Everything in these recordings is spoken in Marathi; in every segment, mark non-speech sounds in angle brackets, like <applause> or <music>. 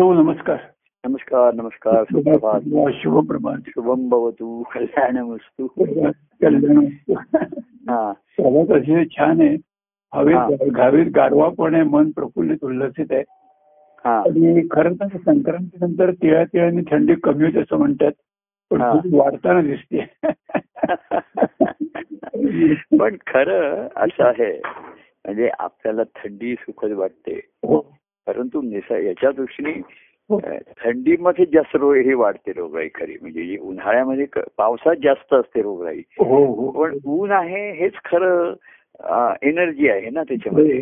हो नमस्कार. नमस्कार नमस्कार सुप्रभात. शुभ प्रभात शुभम भवतु कल्याण हा. प्रभात अतिशय छान आहे. हवेत गावीत गारवा पण आहे मन प्रफुल्लित उल्लसित आहे. हा. आणि खरं तर संक्रांतीनंतर तिळा तिळाने थंडी कमी होते असं म्हणतात. पण वाढताना दिसते. <laughs> पण खरं असं आहे. म्हणजे आपल्याला थंडी सुखद वाटते. हो. परंतु निसा याच्या दृष्टीने हो. थंडीमध्ये जास्त रोग हे वाढते रोगराई खरी. म्हणजे उन्हाळ्यामध्ये पावसात जास्त असते रोगराई. हो हो. पण ऊन आहे हेच खरं एनर्जी आहे ना त्याच्यामध्ये.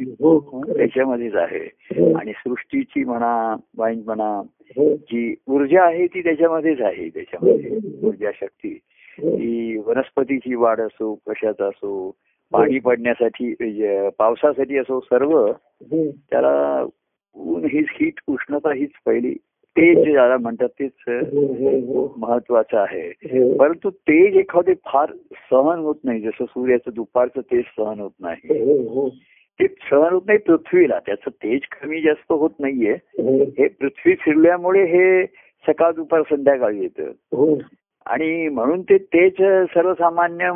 त्याच्यामध्येच आहे. आणि सृष्टीची म्हणा वाईन म्हणा जी ऊर्जा आहे ती त्याच्यामध्येच आहे त्याच्यामध्ये. ऊर्जा शक्ती हो. ती वनस्पतीची वाढ असो कशाचा असो पाणी पडण्यासाठी म्हणजे पावसासाठी असो सर्व. त्याला ऊन हीच हीट उष्णता हीच पहिली तेज ज्याला म्हणतात तेच हो, हो, हो. महत्वाचं आहे हो. परंतु तेज एखादे फार सहन होत नाही जसं सूर्याचं दुपारचं तेज सहन होत नाही हो, हो. ते सहन होत नाही पृथ्वीला त्याचं तेज कमी जास्त होत नाहीये हो. हे पृथ्वी फिरल्यामुळे हे सकाळ दुपार संध्याकाळी येतं हो. आणि म्हणून ते तेज सर्वसामान्य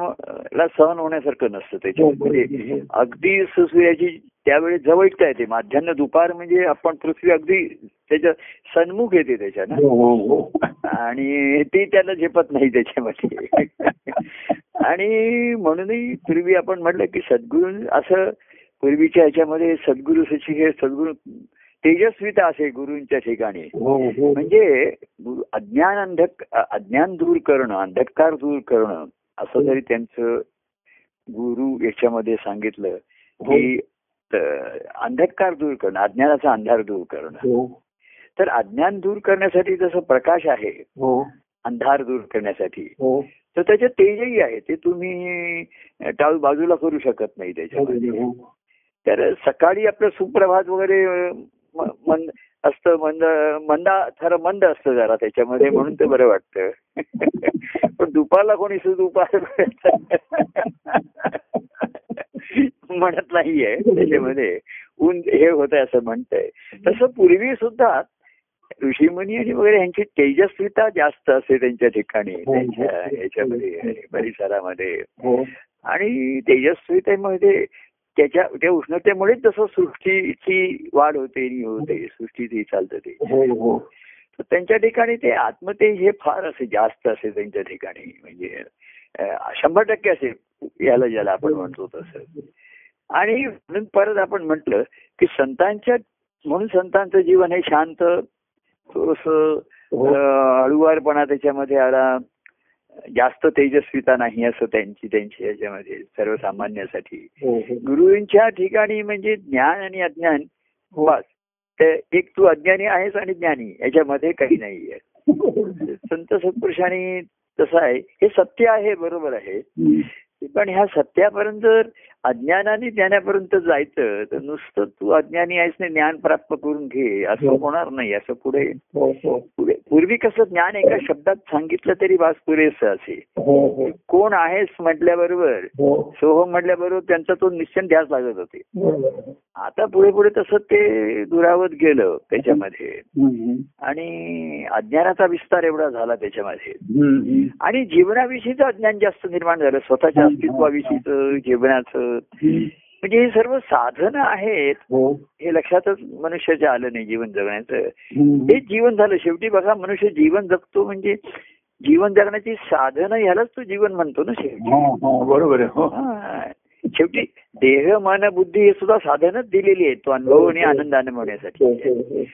ला सहन होण्यासारखं नसतं त्याच्यामध्ये हो. अगदी सूर्याची त्यावेळी जवळता येते माध्यान्ह दुपार म्हणजे आपण पृथ्वी अगदी त्याच्या सन्मुख येते त्याच्या ना हो, हो. आणि ती त्याला झेपत नाही त्याच्यामध्ये <laughs> आणि म्हणूनही पूर्वी आपण म्हटलं की सद्गुरू असं पूर्वीच्या ह्याच्यामध्ये सद्गुरू सची हे सद्गुरू तेजस्विता असे गुरूंच्या ठिकाणी. हो, हो. म्हणजे अज्ञान अंधक अज्ञान दूर करणं अंधकार दूर करणं असं जरी त्यांचं गुरु याच्यामध्ये सांगितलं की अंधकार दूर करणं अज्ञानाचा अंधार दूर करणं. हो, तर अज्ञान दूर करण्यासाठी जसं प्रकाश आहे हो, अंधार दूर करण्यासाठी हो. तर त्याचे तेजही आहे. ते तुम्ही टाळू बाजूला करू शकत नाही त्याच्यामध्ये हो. तर सकाळी आपलं सुप्रभात वगैरे मंद असतं मंद मंदा खरं मंद असतं जरा त्याच्यामध्ये म्हणून ते बरं वाटतं. <laughs> पण दुपारला कोणी सुदुपार <laughs> म्हणत नाहीये त्याच्यामध्ये. ऊन हे होत असं म्हणतंय. तसं पूर्वी सुद्धा ऋषीमुनी आणि वगैरे यांची तेजस्विता जास्त असते त्यांच्या ठिकाणी हो, हो. त्यांच्या ह्याच्यामध्ये परिसरामध्ये. हो, आणि तेजस्वितेमध्ये त्याच्या त्या उष्णतेमुळेच जसं सृष्टीची वाढ होते होते सृष्टीची चालतं ते हो, हो. तर त्यांच्या ठिकाणी ते आत्मतेज हे फार असे जास्त असे त्यांच्या ठिकाणी म्हणजे शंभर टक्के असे याला ज्याला आपण म्हणतो तसं आणि म्हणून परत आपण म्हटलं की संतांच्या म्हणून संतांचं जीवन हे शांत थोडस हो. हळुवारपणा त्याच्यामध्ये आला जास्त तेजस्विता नाही असं त्यांची त्यांची याच्यामध्ये सर्वसामान्यासाठी. हो, हो. गुरुंच्या ठिकाणी म्हणजे ज्ञान आणि अज्ञान बस. ते एक तू अज्ञानी आहेस आणि ज्ञानी याच्यामध्ये काही नाहीये. संत सत्पुरुषांनी तसं आहे. हे सत्य आहे बरोबर आहे. पण ह्या सत्यापर्यंत जर अज्ञानाने ज्ञानापर्यंत जायचं तर नुसतं तू अज्ञानी आहेस नाही ज्ञान प्राप्त करून घे असं हो. होणार नाही असं पुढे हो, हो. पुढे पूर्वी कसं ज्ञान एका शब्दात सांगितलं तरी वास पुरेसं असे. कोण आहेस म्हटल्याबरोबर. सोहम म्हटल्याबरोबर त्यांचा तो निश्चय ध्यास लागत होते. आता पुढे पुढे तसं ते दुरावत गेलं त्याच्यामध्ये. आणि अज्ञानाचा विस्तार एवढा झाला त्याच्यामध्ये. आणि जीवनाविषयीचं अज्ञान जास्त निर्माण झालं स्वतःच्या अस्तित्वाविषयीचं जीवनाचं म्हणजे हे सर्व साधनं आहेत. हो. हे लक्षातच मनुष्याच्या आलं नाही जीवन जगण्याचं. हे जीवन झालं. शेवटी बघा मनुष्य जीवन जगतो म्हणजे जीवन जगण्याची साधनं ह्यालाच तो जीवन म्हणतो ना शेवटी. हा, हा, बरोबर आहे. हो. शेवटी देह मन बुद्धी हे सुद्धा साधनच दिलेली आहेत तो अनुभव आणि आनंदाने हो, हो, हो.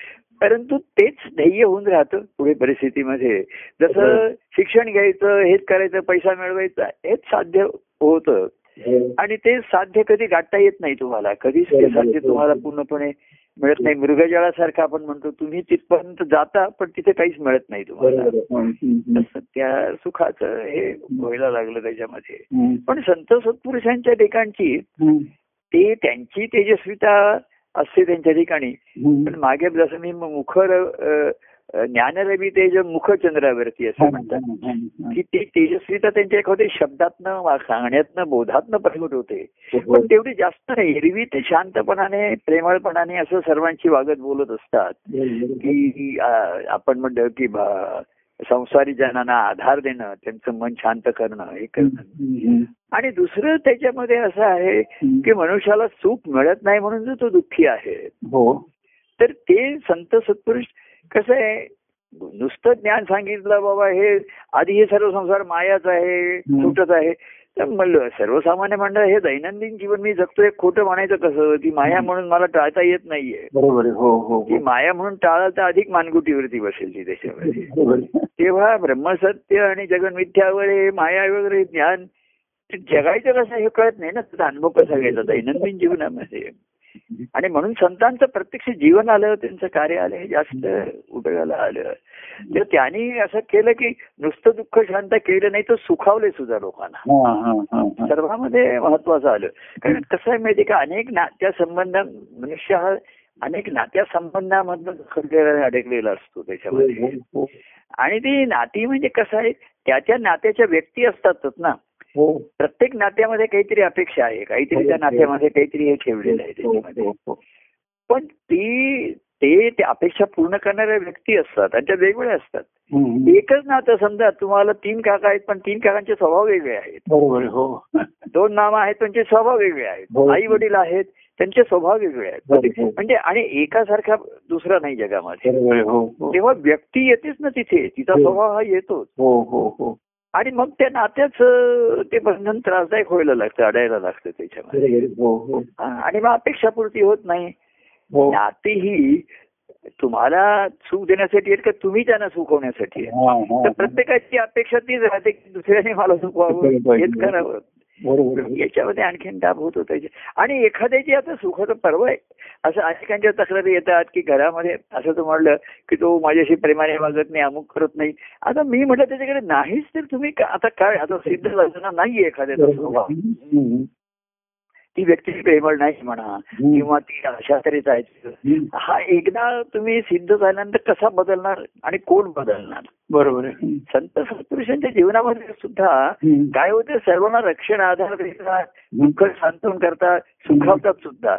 परंतु तेच ध्येय होऊन राहतं पुढे परिस्थितीमध्ये. जसं शिक्षण घ्यायचं हेच करायचं पैसा मिळवायचा हेच साध्य होतं. आणि ते साध्य कधी गाठता येत नाही तुम्हाला. कधीच ते साध्य तुम्हाला पूर्णपणे मिळत नाही. मृगजळासारखं आपण म्हणतो तुम्ही तिथपर्यंत जाता पण तिथे काहीच मिळत नाही तुम्हाला. <laughs> त्या सुखाचं हे व्हायला लागलं त्याच्यामध्ये. पण संत सत्पुरुषांच्या ठिकाणची. ते त्यांची तेजस्विता असते त्यांच्या ठिकाणी. पण मागे जसं मी मुखर ज्ञानरवी तेज मुखचंद्रावरती असं म्हणतात. की ती तेजस्वीता त्यांच्या एखाद्या शब्दातनं सांगण्यातनं बोधातनं प्रगट होते. पण तेवढी जास्त नाही. एरवी ते शांतपणाने प्रेमळपणाने असं सर्वांची वागत बोलत असतात. की अ, आपण म्हणतो की संसारी जनांना आधार देणं त्यांचं मन शांत करणं हे करणं. आणि दुसरं त्याच्यामध्ये असं आहे की मनुष्याला सुख मिळत नाही म्हणून जो तो दुःखी आहे हो. तर ते संत सत्पुरुष कसं आहे? नुसतं ज्ञान सांगितलं बाबा हे आधी हे सर्व संसार मायाच आहे. सुटत आहे. तर म्हणलं सर्वसामान्य मंडळ हे दैनंदिन जीवन मी जगतोय खोटं म्हणायचं कसं? ती माया म्हणून मला टाळता येत नाहीये. बरोबर. हो हो ती माया म्हणून टाळाल तर अधिक मानगुटीवरती बसेल ती त्याच्यामध्ये. तेव्हा ब्रह्मसत्य आणि जगन्मिथ्यावर हे माया वगैरे ज्ञान जगायचं कसं हे कळत नाही ना. त्याचा अनुभव कसा घ्यायचा दैनंदिन जीवनामध्ये? आणि म्हणून संतांचं प्रत्यक्ष जीवन आलं त्यांचं कार्य आलं हे जास्त उपयोगाला आलं. तर त्यांनी असं केलं की नुसतं दुःख शांत केलं नाही तर सुखावले सुद्धा लोकांना. हा, हा, हा, हा. सर्वांमध्ये महत्वाचं आलं. कारण कसं आहे माहिती का अनेक नात्या संबंध मनुष्य हा अनेक नात्या संबंधामधनं अडकलेला असतो त्याच्यामध्ये. हो, आणि ती नाती म्हणजे कसं आहे त्या त्या नात्याच्या व्यक्ती असतातच ना. हो. प्रत्येक नात्यामध्ये काहीतरी अपेक्षा आहे काहीतरी त्या नात्यामध्ये काहीतरी हे ठेवलेलं आहे त्याच्यामध्ये हो, हो. पण ती ते अपेक्षा पूर्ण करणाऱ्या व्यक्ती असतात आणि त्या वेगवेगळ्या असतात. एकच नातं समजा तुम्हाला तीन काका आहेत पण तीन काकांचे स्वभाव वेगळे आहेत. हो दोन नामं आहेत त्यांचे स्वभाव वेगळे आहेत हो. आई वडील आहेत त्यांचे स्वभाव वेगळे आहेत. म्हणजे आणि एकासारखा दुसरा नाही जगामध्ये. हो हो तेव्हा व्यक्ती येतेच ना तिथे तिचा हो. स्वभाव हा येतोच हो हो हो आणि मग त्या नात्याच ते बंधन त्रासदायक व्हायला लागतं अडायला लागतं त्याच्यामध्ये. हो हो. आणि मग अपेक्षापूर्ती होत नाही. हो. नाती ही तुम्हाला सुख देण्यासाठी आहेत का तुम्ही त्यांना सुखवण्यासाठी आहे हा, हा, तर. प्रत्येकाची अपेक्षा तीच राहते की दुसऱ्याने मला सुखवावं हेच करावं. याच्यामध्ये आणखीन दाब होतो त्याचे आणि एखाद्याची आता सुखाचं पर्व आहे. असं अनेकांच्या तक्रारी येतात की घरामध्ये असं तो म्हणलं की तो माझ्याशी प्रेमाने वागत नाही अमुक करत नाही. आता मी म्हटलं त्याच्याकडे नाहीच तर तुम्ही आता काय? आता सिद्ध झालं नाहीये एखाद्याचा स्वभाव. ती व्यक्ती प्रेमळ नाही म्हणा. किंवा ती अशा आहे हम्म. हा एकदा तुम्ही सिद्ध झाल्यानंतर कसा बदलणार आणि कोण बदलणार बरोबर आहे. संत सत्पुरुषांच्या जीवनामध्ये सुद्धा. काय होतं सर्वांना रक्षण आधार देतात दुःख सांत्वन करतात सुखावतात सुद्धा.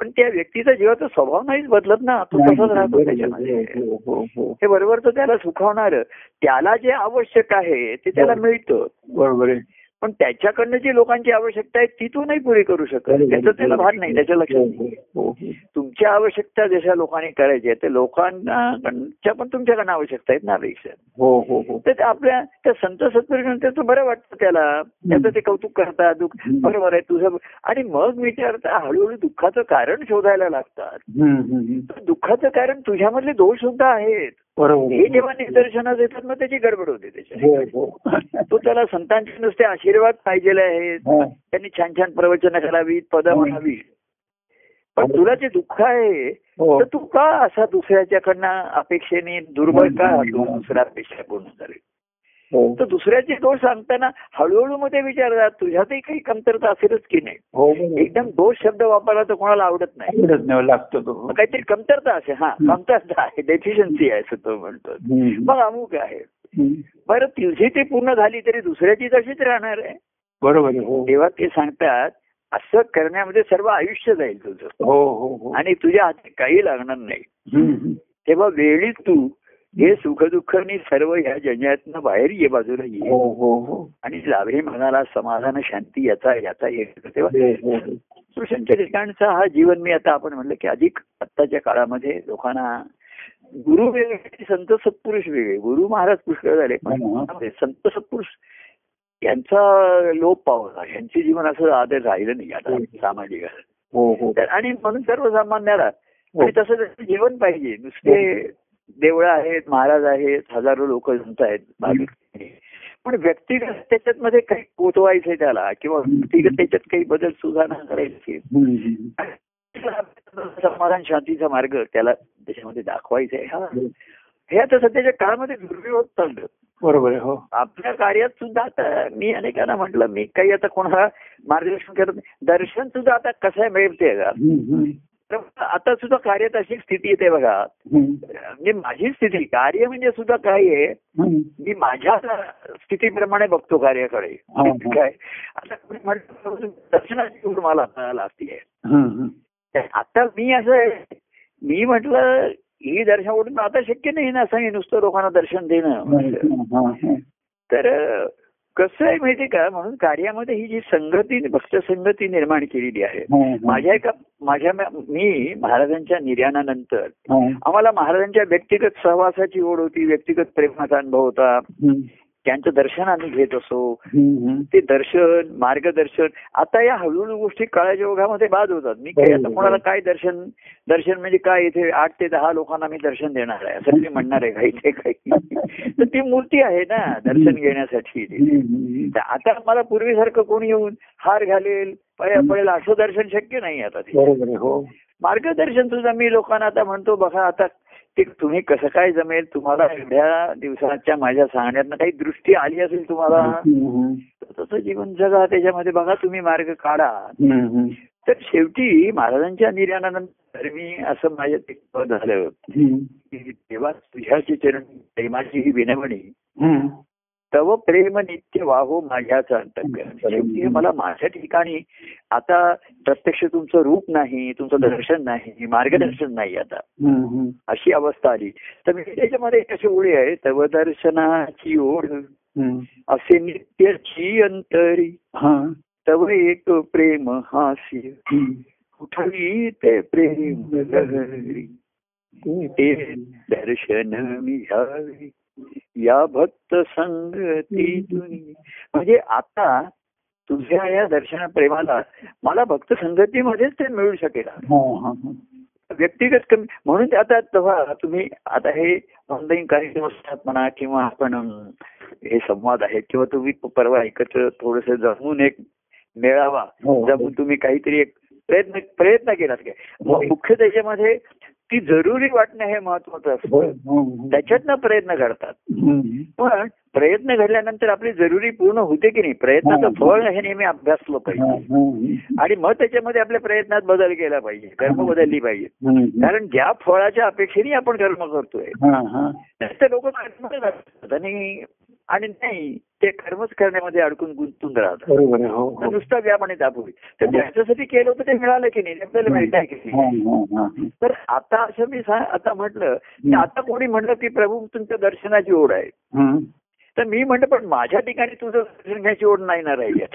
पण त्या व्यक्तीचा जीवाचा स्वभाव नाहीच बदलत ना तो तसाच राहतो त्याच्यामध्ये. हो हो हो हे बरोबर तर त्याला सुखावणार त्याला जे आवश्यक आहे ते त्याला. मिळतं बरोबर आहे पण त्याच्याकडनं जी लोकांची आवश्यकता आहे ती तो नाही पुरी करू शकत. त्याचं त्याला भान नाही त्याच्या लक्षात हो, नाही. हो. तुमच्या आवश्यकता जशा लोकांनी करायच्या ते लोकांना पण तुमच्याकडनं आवश्यकता आहेत ना अपेक्षा हो हो हो. तर ते आपल्या त्या संत सत्पुरुषांचं बरं वाटतं त्याला. त्याचं ते कौतुक करतात दुःख. बरोबर आहे तुझं आणि मग विचारता हळूहळू दुःखाचं कारण शोधायला लागतात. दुःखाचं कारण तुझ्यामधले दोष सुद्धा आहेत. हे. जेव्हा निदर्शनात येतात मग त्याची गडबड होते त्याच्या हो हो. <laughs> तो त्याला संतांचे नुसते आशीर्वाद पाहिजेले आहेत. त्यांनी छान छान प्रवचन करावीत पद. म्हणावी पण तुला जे दुःख आहे हो. तर तू का असा दुसऱ्याच्याकडनं अपेक्षेने दुर्बळ का दुसऱ्या अपेक्षा पूर्ण हो तर दुसऱ्याचे दोष सांगताना हळूहळू मध्ये विचारतात तुझ्यातही काही कमतरता असेलच की नाही हो. एकदम दोष शब्द वापरला तर कोणाला आवडत नाही नाही लागतो काहीतरी कमतरता असे हा. कमतरता आहे डेफिशियन्सी आहे असं तो म्हणतो. मग अमुक आहे. बरं तुझी ती पूर्ण झाली तरी दुसऱ्याची तशीच राहणार आहे बरोबर. हो तेव्हा ते सांगतात असं करण्यामध्ये सर्व आयुष्य जाईल तुझं हो हो हो आणि तुझ्या हाती काही लागणार नाही. तेव्हा वेळीच तू हे सुखदुःखांनी सर्व ह्या जंजातनं बाहेर ये बाजूला ये. हो हो हो. आणि लाभे मनाला समाधान शांती याचा याचा तेव्हा ठिकाणचा हा. जीवन मी आता आपण म्हणलं की अधिक आत्ताच्या काळामध्ये लोकांना गुरु वेगळे संत सत्पुरुष वेगळे. गुरु महाराज पुष्कळ झाले पण. संत सत्पुरुष यांचा लोप पावला. यांचे जीवन असं आदर राहिलं नाही आता सामाजिक. आणि म्हणून सर्वसामान्याला. आणि तसं जीवन पाहिजे नुसते देवळं आहेत महाराज आहेत हजारो लोक संत आहेत भाविक पण व्यक्तिगत त्याच्यात मध्ये काही पोचवायचंय त्याला किंवा व्यक्तिगत त्याच्यात काही बदल सुधारणा करायची. समाधान शांतीचा मार्ग त्याला त्याच्यामध्ये दाखवायचा आहे. हा. हे आता सध्याच्या काळामध्ये दुर्मिळ होत चाललं. बरोबर आहे हो. आपल्या कार्यात सुद्धा आता मी अनेकांना म्हटलं मी काही आता कोणाला मार्गदर्शन करत नाही. दर्शन सुद्धा आता कसं माहितीये का. तर आता सुद्धा कार्यात अशी स्थिती येते बघा. म्हणजे माझी स्थिती कार्य म्हणजे सुद्धा काय आहे. मी माझ्या स्थितीप्रमाणे बघतो कार्याकडे. काय आता दर्शनाची मला हम्म. आता मी असं मी म्हटलं ही दर्शन आता शक्य नाही ना असं हे नुसतं लोकांना दर्शन देणं. तर कसं आहे माहितीये का म्हणून कार्यामध्ये ही जी संगती भक्त संगती निर्माण केलेली आहे हा, हा. माझ्या एका माझ्या मी महाराजांच्या निर्याणानंतर हा. आम्हाला महाराजांच्या व्यक्तिगत सहवासाची ओढ होती व्यक्तिगत प्रेमाचा अनुभव होता. त्यांचं दर्शन आम्ही घेत असो. ते दर्शन मार्गदर्शन आता या हळूहळू गोष्टी काळाच्या ओघामध्ये बाद होतात. मी काही आता कोणाला काय दर्शन दर्शन म्हणजे काय इथे आठ ते दहा लोकांना मी दर्शन देणार आहे असं मी म्हणणार आहे काही ते काही. <laughs> तर ती मूर्ती आहे ना दर्शन घेण्यासाठी. आता मला पूर्वीसारखं कोणी येऊन हार घालेल पाया पडेल असं दर्शन शक्य नाही आता ते हो. मार्गदर्शन सुद्धा मी लोकांना आता म्हणतो बघा आता ते तुम्ही कसं काय जमेल तुम्हाला एवढ्या दिवसाच्या माझ्या सांगण्यातनं काही दृष्टी आली असेल तुम्हाला? तसं जीवन जगा त्याच्यामध्ये बघा तुम्ही मार्ग काढा. तर शेवटी महाराजांच्या निर्याणानंतर मी असं माझ्या झालं. तेव्हा तुझ्याची चरण प्रेमाची ही विनवणी. तव प्रेम नित्य वाहो माझ्याचा अंतकरण. शेवटी मला माझ्या ठिकाणी आता प्रत्यक्ष तुमचं रूप नाही तुमचं दर्शन नाही मार्गदर्शन नाही आता. अशी अवस्था आली. तर मी त्याच्यामध्ये एक अशी ओळी आहे तव दर्शनाची ओढ. असे नित्यची अंतरी. हा. तव एक प्रेम हास्य. कुठली ते प्रेम ते दर्शन मी घ्यावे या भक्त संगतीतून म्हणजे आता तुझ्या या दर्शन प्रेमाला मला भक्त संगतीमध्येच ते मिळू शकेल. हा, हा, हा. व्यक्तिगत कमी. म्हणून आता तेव्हा तुम्ही आता हे ऑनलाईन कार्यक्रम असतात म्हणा किंवा आपण हे संवाद आहेत किंवा तुम्ही परवा एकत्र थोडस जमून एक मेळावा. जमून तुम्ही काहीतरी एक प्रयत्न प्रयत्न केलात काय? मग मुख्य त्याच्यामध्ये ती जरुरी वाटणं हे महत्वाचं. असतं हम्म. त्याच्यातनं प्रयत्न हम्म. पण प्रयत्न घडल्यानंतर आपली जरुरी पूर्ण होते की नाही प्रयत्नाचं हा. फळ हे नेहमी अभ्यासलं हा, पाहिजे. आणि मग त्याच्यामध्ये आपल्या प्रयत्नात बदल केला पाहिजे कर्म बदलली पाहिजे. कारण ज्या फळाच्या अपेक्षेने आपण कर्म करतोय हा, हा. तर लोक कर्म करतात आणि आणि नाही ते कर्मच करण्यामध्ये अडकून गुंतून राहतात. आहे हो हो. नुसता व्याप आणि दाबोळी तर त्याच्यासाठी केलं होतं ते मिळालं की नाही? आपल्याला मिळत आहे की हा, नाही हा, हा. तर आता असं मी आता म्हटलं की आता कोणी म्हणलं की प्रभू तुमच्या दर्शनाची ओढ आहे. तर मी म्हणतो पण माझ्या ठिकाणी तुझं दर्शन घ्यायची ओढ नाही ना राहिली. <laughs>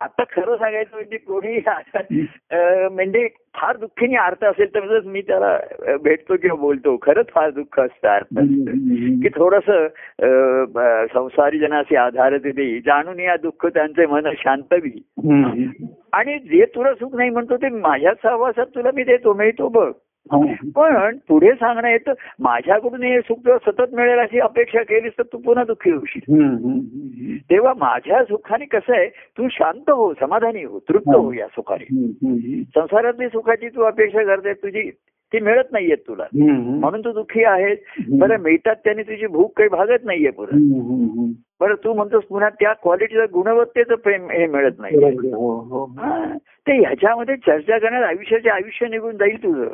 आता खरं सांगायचं म्हणजे कोणी म्हणजे फार दुःखीने अर्थ असेल तर मी त्याला भेटतो किंवा बोलतो खरंच फार दुःख असतं अर्थ. की थोडस संसारी जनाचे आधार दे जाणून या दुःख त्यांचे मन शांतवी. आणि जे तुला सुख नाही म्हणतो ते माझ्या सहवासात तुला मी देतो मिळतो बघ हा. पण पुढे सांगणं येतं माझ्याकडून हे सुख जर सतत मिळेल अशी अपेक्षा केलीस तर तू पुन्हा दुःखी होशील. तेव्हा माझ्या सुखाने कसं आहे तू शांत हो समाधानी हो तृप्त हो या सुखाने. संसारातली सुखाची तू अपेक्षा करते तुझी ती मिळत नाहीये तुला. म्हणून तू दुःखी आहेस बरं मिळतात त्याने तुझी भूक काही भागत नाहीये पुढे. बरं तू म्हणतोस पुन्हा त्या क्वालिटीचं गुणवत्तेचं प्रेम हे मिळत नाही. हो हो. ते ह्याच्यामध्ये चर्चा करण्यात आयुष्याचे आयुष्य निघून जाईल तुझं.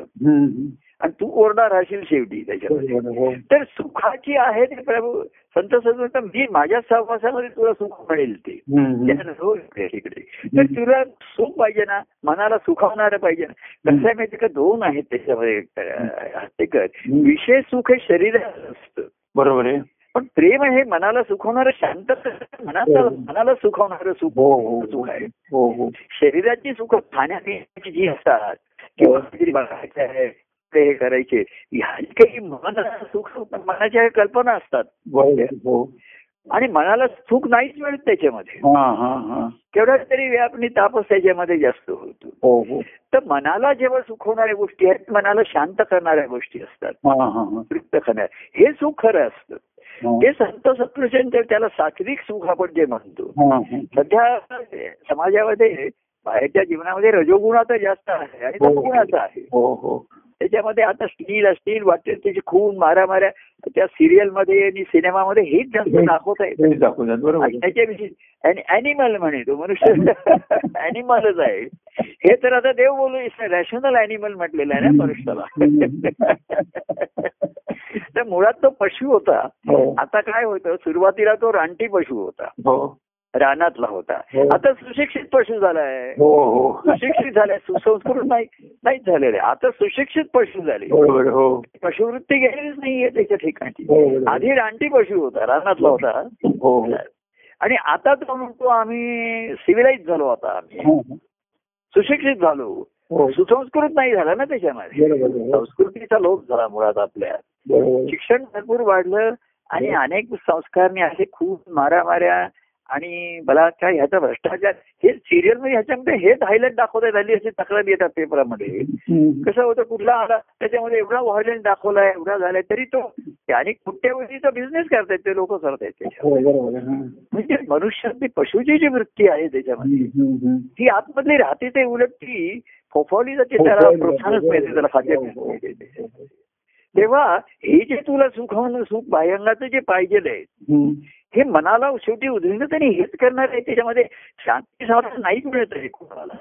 आणि तू ओरडा राहशील शेवटी त्याच्यामध्ये. हो तर सुखाची आहे ते प्रभू. संत सद्गुरू मी माझ्या सहवासामध्ये तुला सुख मिळेल ते. तिकडे तर तुला सुख पाहिजे ना. मनाला सुखावणारं पाहिजे ना. कसं आहे माहिती का? दोन आहेत त्याच्यामध्ये विषय सुख हे शरीरात असतं. बरोबर आहे. पण प्रेम हे मनाला सुखवणारं शांत मनाला मनाला सुखवणारं सुख हो हो. सुख आहे. हो हो. शरीराची सुख खाण्यापिण्याची जी असतात किंवा काहीतरी बघायचं आहे ते हे करायचे ह्याची काही मनाला सुख मनाच्या कल्पना असतात. हो आणि मनाला सुख नाहीच मिळत त्याच्यामध्ये. हा हा हा. केवढा तरी व्यापनी तापच त्याच्यामध्ये जास्त होतो. हो हो. तर मनाला जेव्हा सुखवणाऱ्या गोष्टी आहेत मनाला शांत करणाऱ्या गोष्टी असतात. हा हा हा. तृप्त करणाऱ्या. हे सुख खरं असतं. हा. ते संत सत्पुरुषांचं त्याला सात्विक सुख आपण जे म्हणतो हा, हा. सध्या समाजामध्ये बाहेरच्या जीवनामध्ये रजोगुणाचा जास्त आहे आणि हो. तमोगुणाचा आहे हो हो त्याच्यामध्ये आता स्टील असतील वाटेल त्याची खून मारामाऱ्या त्या सिरियलमध्ये आणि सिनेमामध्ये हेच जास्त दाखवत आणि त्याच्याविषयी अॅनिमल म्हणे तो मनुष्य. <laughs> अॅनिमलच आहे. हे तर आता देव बोलू रॅशनल अॅनिमल म्हटलेलं आहे ना मनुष्याला <laughs> तर मुळात तो पशु होता. हो. आता काय होतं सुरुवातीला तो रानटी पशु होता. हो. रानातला होता. हो. आता सुशिक्षित पशु झालाय. हो हो. सुशिक्षित झालाय सुसंस्कृत नाही नाहीच झालेले आता सुशिक्षित पशु झाले. हो. पशुवृत्ती गेलेलीच नाहीये त्याच्या ठिकाणी. आधी रानटी पशु होता रानातला होता. आणि आता तो म्हणतो आम्ही सिव्हिलाइज झालो आता आम्ही. सुशिक्षित झालो. सुसंस्कृत नाही झाला ना त्याच्यामध्ये. संस्कृतीचा लोप झाला मुळात आपल्या. शिक्षण भरपूर वाढलं आणि. अनेक संस्कारने असे खूप मारामाऱ्या आणि बलात्कार ह्याचा भ्रष्टाचार हे सिरियलमध्ये ह्याच्यामध्ये हेच हायलाइट दाखवता झाली अशी तक्रार येतात पेपरामध्ये. कसं होतं कुठला आला त्याच्यामध्ये एवढा व्हायलंट दाखवलाय एवढा झालाय तरी तो आणि कुठ्यावेळीचा बिझनेस करतायत ते लोक करतायत. म्हणजे मनुष्यातली पशुची जी वृत्ती आहे त्याच्यामध्ये. ती आतमधली राहते ते उलट ती फोफावली जाते त्याला प्रोत्साहनच. मिळते त्याला खाद्य हो, हो. मिळते. तेव्हा हे जे तुला सुख सुख बाह्यांगाचं जे पाहिजे आहे. हे मनाला शेवटी उधळणं आणि हेच करणार आहे त्याच्यामध्ये शांती समाधान नाही मिळत आहे कोणाला.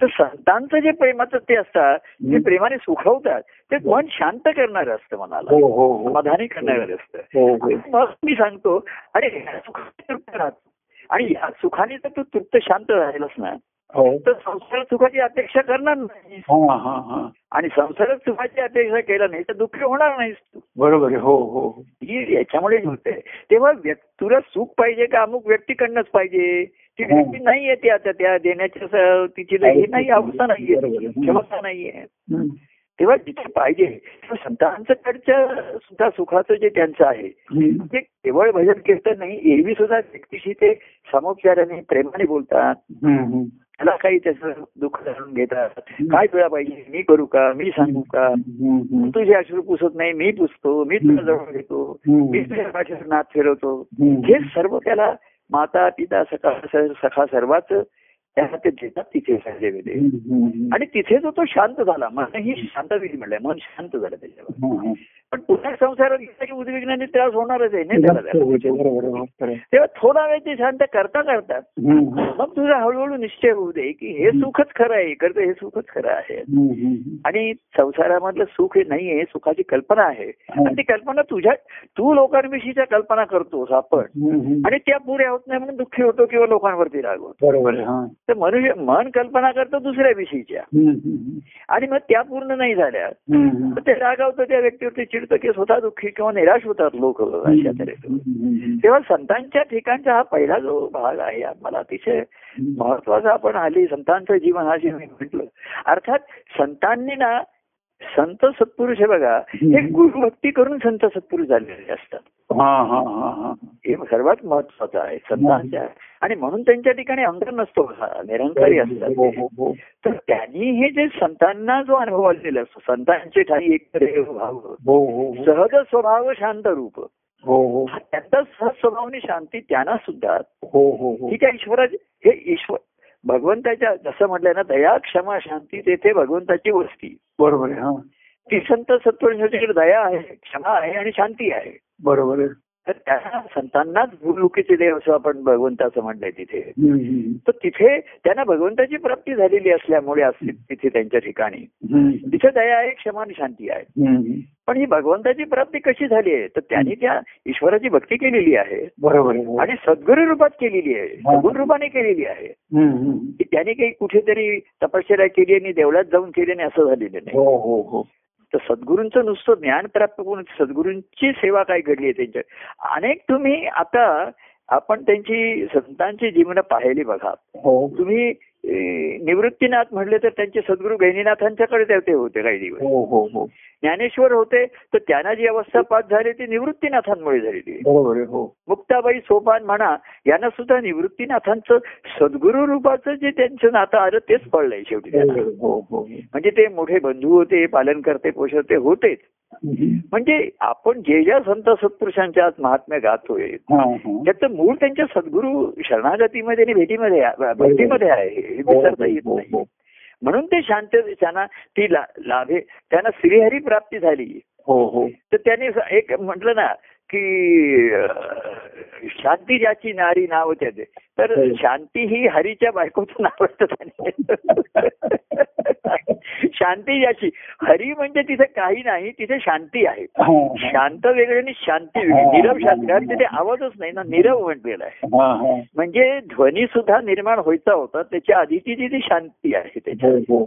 तर संतांचं जे प्रेमाचं ते असतात ते हम्म. प्रेमाने सुखवतात ते मन शांत करणार असतं मनाला. हो हो हो. समाधानी करणार असतं. मग मी सांगतो अरे सुखाने तृप्त राहतो. आणि या सुखाने तर तू तृप्त शांत राहिलास ना. तर संसारात सुखाची अपेक्षा करणार नाही. हा हा हा. आणि संसारात सुखाची अपेक्षा केला नाही तर दुःखी होणार नाहीस तू बरोबर हो हो. ही याच्यामुळे होते तेव्हा तुला सुख पाहिजे का? अमुक व्यक्तीकडनंच पाहिजे. ती हो. व्यक्ती नाही येते आता त्या देण्याच्या तिची ही नाही अवस्था नाहीये. क्षमता नाहीये. तेव्हा जिथे पाहिजे संतांचं सुद्धा सुखाचं जे त्यांचं आहे. ते केवळ भजन कीर्तन नाही एरवी सुद्धा व्यक्तीशी ते समोपचाराने प्रेमाने बोलतात. त्याला काही त्याचं दुःख जाणून घेतात काय तुला पाहिजे मी करू का मी सांगू का. तुझे अश्रू पुसत नाही मी पुसतो मी तुला जवळ घेतो. मी तुझ्या पाठीवर नाथ फिरवतो. हे सर्व त्याला माता पिता सखा सखा सर्वाच त्याला ते देतात तिथे हम्म. आणि तिथे जो तो शांत झाला मन ही शांतविधी म्हणलंय मन शांत झालं त्याच्यावर. पण पुन्हा संसारात गेला की उद्विग्नाने त्रास होणारच आहे नाही होते, बरोबर बरोबर. तेव्हा थोडा वेळ ते शांत करता करता मग तुझा हळूहळू निश्चय होऊ दे की हे सुखच खरं आहे करतं हे सुखच खरं आहे. आणि संसारामधलं सुख हे नाहीये सुखाची कल्पना आहे. आणि ती कल्पना तुझ्या तू लोकांविषयीच्या कल्पना करतोस आपण. आणि त्या पुऱ्या होत नाही म्हणून दुःखी होतो किंवा लोकांवरती रागवतो बरोबर आहे, हा. तर मनुष्य मन कल्पना करतो दुसऱ्या विषयीच्या. आणि मग त्या पूर्ण नाही झाल्या. तर ते रागावतं त्या व्यक्तीवरती चिडतं की स्वतः दुःखी किंवा निराश होतात लोक अशा हम्म, तेव्हा संतांच्या ठिकाणचा हा पहिला जो भाग आहे मला अतिशय. महत्त्वाचा आपण हल्ली संतांचं जीवन हा जे मी म्हटलं अर्थात संतांनी ना संत सत्पुरुष हे बघा हे गुरुभक्ती करून संत सत्पुरुष झालेले असतात. हा हा हा हा. हे सर्वात महत्वाचं आहे संतांच्या. आणि म्हणून त्यांच्या ठिकाणी अंतर नसतो निरंकारी असतात हो, ते. हो, हो. तर त्यांनी हे जे संतांना जो अनुभव आलेला असतो संतांचे ठाई एक भाव. सहज स्वभाव शांत रूप. हो हो. त्यांचा सहज स्वभावनी शांती त्यांना सुद्धा हो हो हो. ही त्या ईश्वराची हे ईश्वर भगवंताच्या जसं म्हटलंय ना दया क्षमा शांती तेथे भगवंताची वस्ती. बरोबर आहे हा. ती संत सत्वसाठी दया आहे क्षमा आहे आणि शांती आहे. बरोबर आहे. तर त्या संतांनाच भूलुकीचे देव असं आपण भगवंताचं म्हणलंय तिथे. तर तिथे त्यांना भगवंताची प्राप्ती झालेली असल्यामुळे असते तिथे त्यांच्या ठिकाणी. तिथे दया आहे क्षमा आणि शांती आहे. पण ही भगवंताची प्राप्ती कशी झाली आहे? तर त्यांनी त्या ईश्वराची भक्ती केलेली आहे. बरोबर. आणि सद्गुरु रूपात केलेली आहे. सगुण रूपाने केलेली आहे. त्याने काही कुठेतरी तपश्चर्या केली आणि देवळात जाऊन केली नाही असं झालेलं नाही. हो हो हो. तर सद्गुरूंचं नुसतं ज्ञान प्राप्त करून सद्गुरूंची सेवा काय घडली आहे त्यांच्या अनेक तुम्ही आता आपण त्यांची संतांची जीवन पाहिली बघा. हो. तुम्ही निवृत्तीनाथ म्हणले तर त्यांचे सद्गुरू गैनीनाथांच्याकडे ते- ते होते काही दिवस. हो हो हो. ज्ञानेश्वर होते तर त्यांना जी अवस्था पास झाली ती निवृत्तीनाथांमुळे झालेली मुक्ताबाई सोपान म्हणा यांना सुद्धा निवृत्तीनाथांचं सद्गुरू रूपाचं जे त्यांचं नातं आलं तेच पडलंय शेवटी म्हणजे ते मोठे बंधू होते पालन करते पोषते होतेच हम्म. म्हणजे आपण जे ज्या संत सत्पुरुषांच्या आज महात्म्य गातोय त्याचं मूळ त्यांच्या सद्गुरू शरणागतीमध्ये आणि भेटीमध्ये आहे, भक्तीमध्ये आहे. हे विसरता येत हो, नाही हो. म्हणून ते शांत त्यांना ती लाभे त्यांना श्रीहरी प्राप्ती झाली हो हो. तर त्याने एक म्हटलं ना की शांती ज्याची नारी नाव त्याचे तर हो. शांती ही हरीच्या बायकोचं नाव असतं शांती ज्याची हरी म्हणजे तिथे काही नाही तिथे शांती आहे हा, हा. शांत वेगळे आणि शांती वेगळी निरव शांती कारण तिथे आवाजच नाही ना निरव म्हटलेला आहे हा, हा. म्हणजे ध्वनी सुद्धा निर्माण व्हायचा होता त्याच्या आधीची जी ती शांती आहे त्याच्या हो, हो.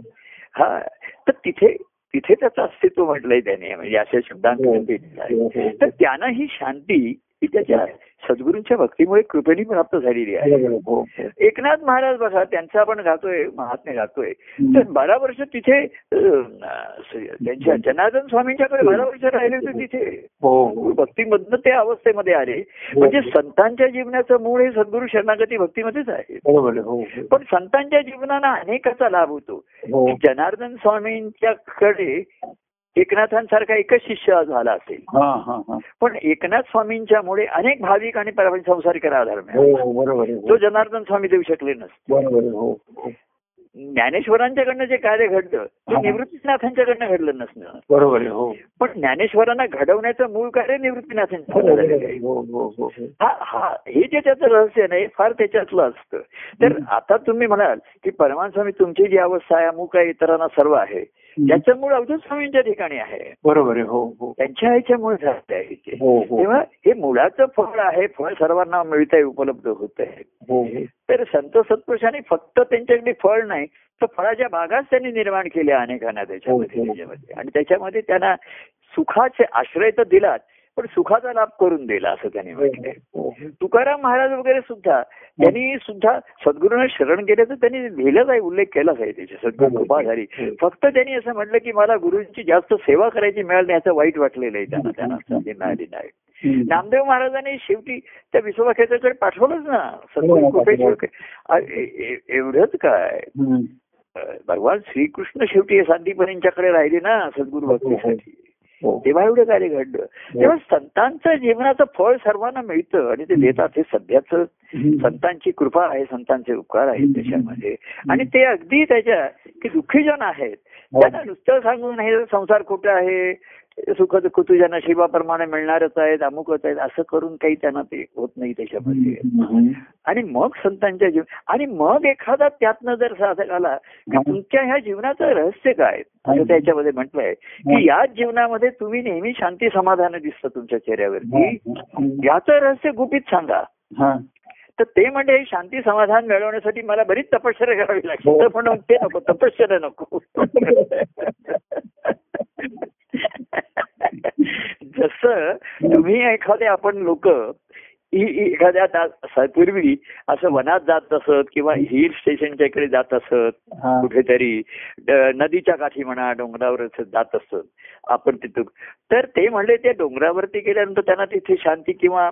हा तर तिथे तिथे त्याचं अस्तित्व म्हटलंय त्याने म्हणजे अशा शब्दांत हो. हो, हो. तर त्यांना ही शांती ही त्याच्या सद्गुरूंच्या भक्तीमुळे कृपेने प्राप्त झालेली आहे. हो, हो. एकनाथ महाराज बघा त्यांचं आपण गातोय महात्म्य गातोय. तर बारा वर्ष तिथे त्यांच्या जनार्दन स्वामींच्याकडे बारा वर्ष राहिले होते तिथे. हो. हो भक्तीमधनं ते अवस्थेमध्ये आले. म्हणजे संतांच्या जीवनाचं मूळ हे सद्गुरू शरणागती भक्तीमध्येच आहे. हो हो. पण संतांच्या जीवनाला अनेकाचा लाभ होतो. हो. जनार्दन स्वामींच्याकडे एकनाथांसारखा एकच शिष्य झाला असेल हा हा हा पण एकनाथ स्वामींच्यामुळे अनेक भाविक आणि संसारिकांना आधार हो मिळाला हो, तो हो. जनार्दन स्वामी देऊ शकले नसते हो हो. ज्ञानेश्वरांच्याकडनं जे कार्य घडलं ते हा. निवृत्तीनाथांच्याकडनं घडलं नसणं बरोबर हो पण ज्ञानेश्वरांना घडवण्याचं मूळ कार्य आहे. हो हो हो हो. हा हा हे जे त्याचं रहस्य नाही फार त्याच्यातलं असतं तर. आता तुम्ही म्हणाल की परमान स्वामी तुमची जी अवस्था आहे अमुक आहे इतरांना सर्व आहे त्याचं मूळ अवधूत स्वामींच्या ठिकाणी आहे. बरोबर आहे. हो हो. त्यांच्या ह्याच्यामुळे झालं आहे हो हो. तेव्हा हे मुळाचं फळ आहे फळ सर्वांना मिळत आहे उपलब्ध होत आहे हो. तर संत सत्पुरुषांनी फक्त त्यांच्याकडे फळ नाही तर फळाच्या बागाच त्यांनी निर्माण केल्या अनेकांना त्याच्यामध्ये. त्याच्यामध्ये. आणि त्याच्यामध्ये त्यांना सुखाचे आश्रय तर दिलाच पण सुखाचा लाभ करून दिला असं त्यांनी म्हटलंय. हो, हो. तुकाराम महाराज वगैरे सुद्धा त्यांनी सुद्धा सद्गुरूंना शरण गेल्याचं त्यांनी लिहिलंच आहे उल्लेख केलाच आहे त्याच्या सद्गुरू कृपा झाली. फक्त त्यांनी असं म्हटलं की मला गुरुंची जास्त सेवा करायची मिळाली नाही याचं वाईट वाटलेलं आहे त्यांना त्यांना. नाही. नामदेव महाराजांनी शेवटी त्या विश्ववाक्याच्याकडे पाठवलंच ना. सद्गुरू हो, ए- एवढंच काय? भगवान श्रीकृष्ण शेवटी सांदीपनींच्याकडे राहिले ना सद्गुरू भक्तीसाठी हो. तेव्हा एवढं कार्य घडलं तेव्हा संतांचं जीवनाचं फळ सर्वांना मिळतं आणि ते देतात. हे सध्याचं. संतांची कृपा आहे संतांचे उपकार आहेत त्याच्यामध्ये आणि ते अगदी त्याच्या की दुःखी जन आहेत. त्यांना नुसतं सांगून हे संसार कुठं आहे सुख दुःख तुझ्या नशिबाप्रमाणे मिळणारच आहेत अमुकच आहेत असं करून काही त्यांना ते होत नाही त्याच्यामध्ये. आणि मग संतांच्या जीवन आणि मग एखादा त्यातनं जर साधक आला की हा. तुमच्या ह्या जीवनाचं रहस्य काय असं त्याच्यामध्ये म्हटलंय की याच जीवनामध्ये तुम्ही नेहमी शांती समाधान दिसतं तुमच्या चेहऱ्यावरती. याचं रहस्य गुपित सांगा हा. तर ते म्हणजे हे शांती समाधान मिळवण्यासाठी मला बरीच तपश्चर्या करावी लागते हो. तर पण ते नको तपश्चर्या नको <laughs> जसं तुम्ही एखादे आपण लोक एखाद्या पूर्वी असं वनात जात असत किंवा हिल स्टेशनच्या इकडे जात असत. कुठेतरी नदीच्या काठी म्हणा डोंगरावर जात असत आपण तिथं तर ते म्हणले ते डोंगरावरती गेल्यानंतर त्यांना तिथे शांती किंवा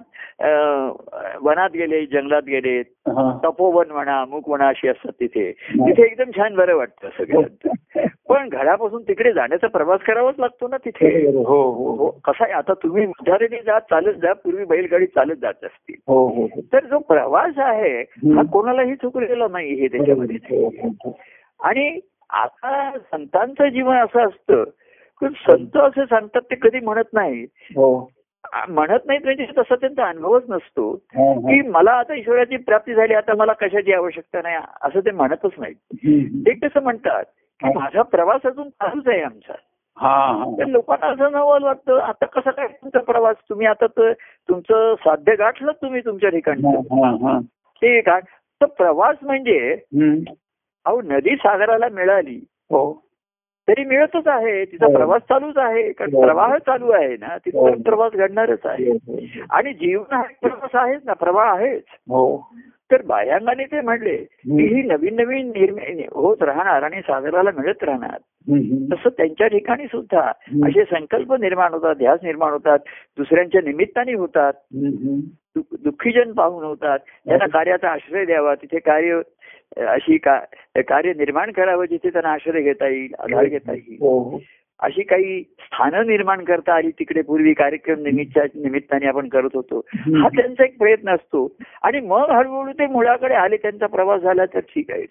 वनात गेले जंगलात गेले. तपोवन म्हणा अमुक म्हणा अशी असतात तिथे. तिथे एकदम छान बरं वाटतं सगळ्यांचं. <laughs> पण घरापासून तिकडे जाण्याचा प्रवास करावाच लागतो ना तिथे. हो हो हो. कसा आहे आता तुम्ही उधारेने जात चालत जा पूर्वी बैलगाडी चालत जात. असतील हो हो हो. तर जो प्रवास आहे हा कोणालाही चुकलेला नाही हे त्याच्यामध्ये. आणि आता संतांचं जीवन असं असतं की संत असं सांगतात ते कधी म्हणत नाही हो. म्हणत नाहीत म्हणजे तसा त्यांचा अनुभवच नसतो. की मला आता ईश्वराची प्राप्ती झाली आता मला कशाची आवश्यकता नाही असं ते म्हणतच नाही हम्म. ते कसं म्हणतात की माझा प्रवास अजून चालूच आहे आमचा तर लोकांना असं नवल वाटतं. आता कसं काय तुमचा प्रवास? तुम्ही आता तर तुमचं साध्य गाठलं तुम्ही तुमच्या ठिकाणी. हा, हा. ते गाठ तर प्रवास म्हणजे. अहो नदी सागराला मिळाली. हो. तरी मिळतच आहे. तिचा हो. प्रवास चालूच आहे. कारण हो. प्रवाह चालू आहे ना तिथं हो. प्रवास घडणारच आहे. आणि जीवन हा प्रवास आहेच ना. प्रवाह आहेच. हो. तर बायांगाने ते म्हणले की ही नवीन नवीन निर्मिती होत राहणार आणि सागराला मिळत राहणार. तसं त्यांच्या ठिकाणी सुद्धा असे संकल्प निर्माण होतात ध्यास निर्माण होतात दुसऱ्यांच्या निमित्ताने होतात. दुःखीजन पाहून होतात. त्यांना कार्याचा आश्रय द्यावा तिथे कार्य अशी कार्य निर्माण करावं जिथे त्यांना आश्रय घेता येईल आधार घेता येईल. हो हो. अशी काही स्थानं निर्माण करता आली तिकडे पूर्वी कार्यक्रम निमित्त निमित्ताने आपण करत होतो. हा त्यांचा एक प्रयत्न असतो. आणि मग हळूहळू ते मुळाकडे आले त्यांचा प्रवास झाला तर ठीक आहे.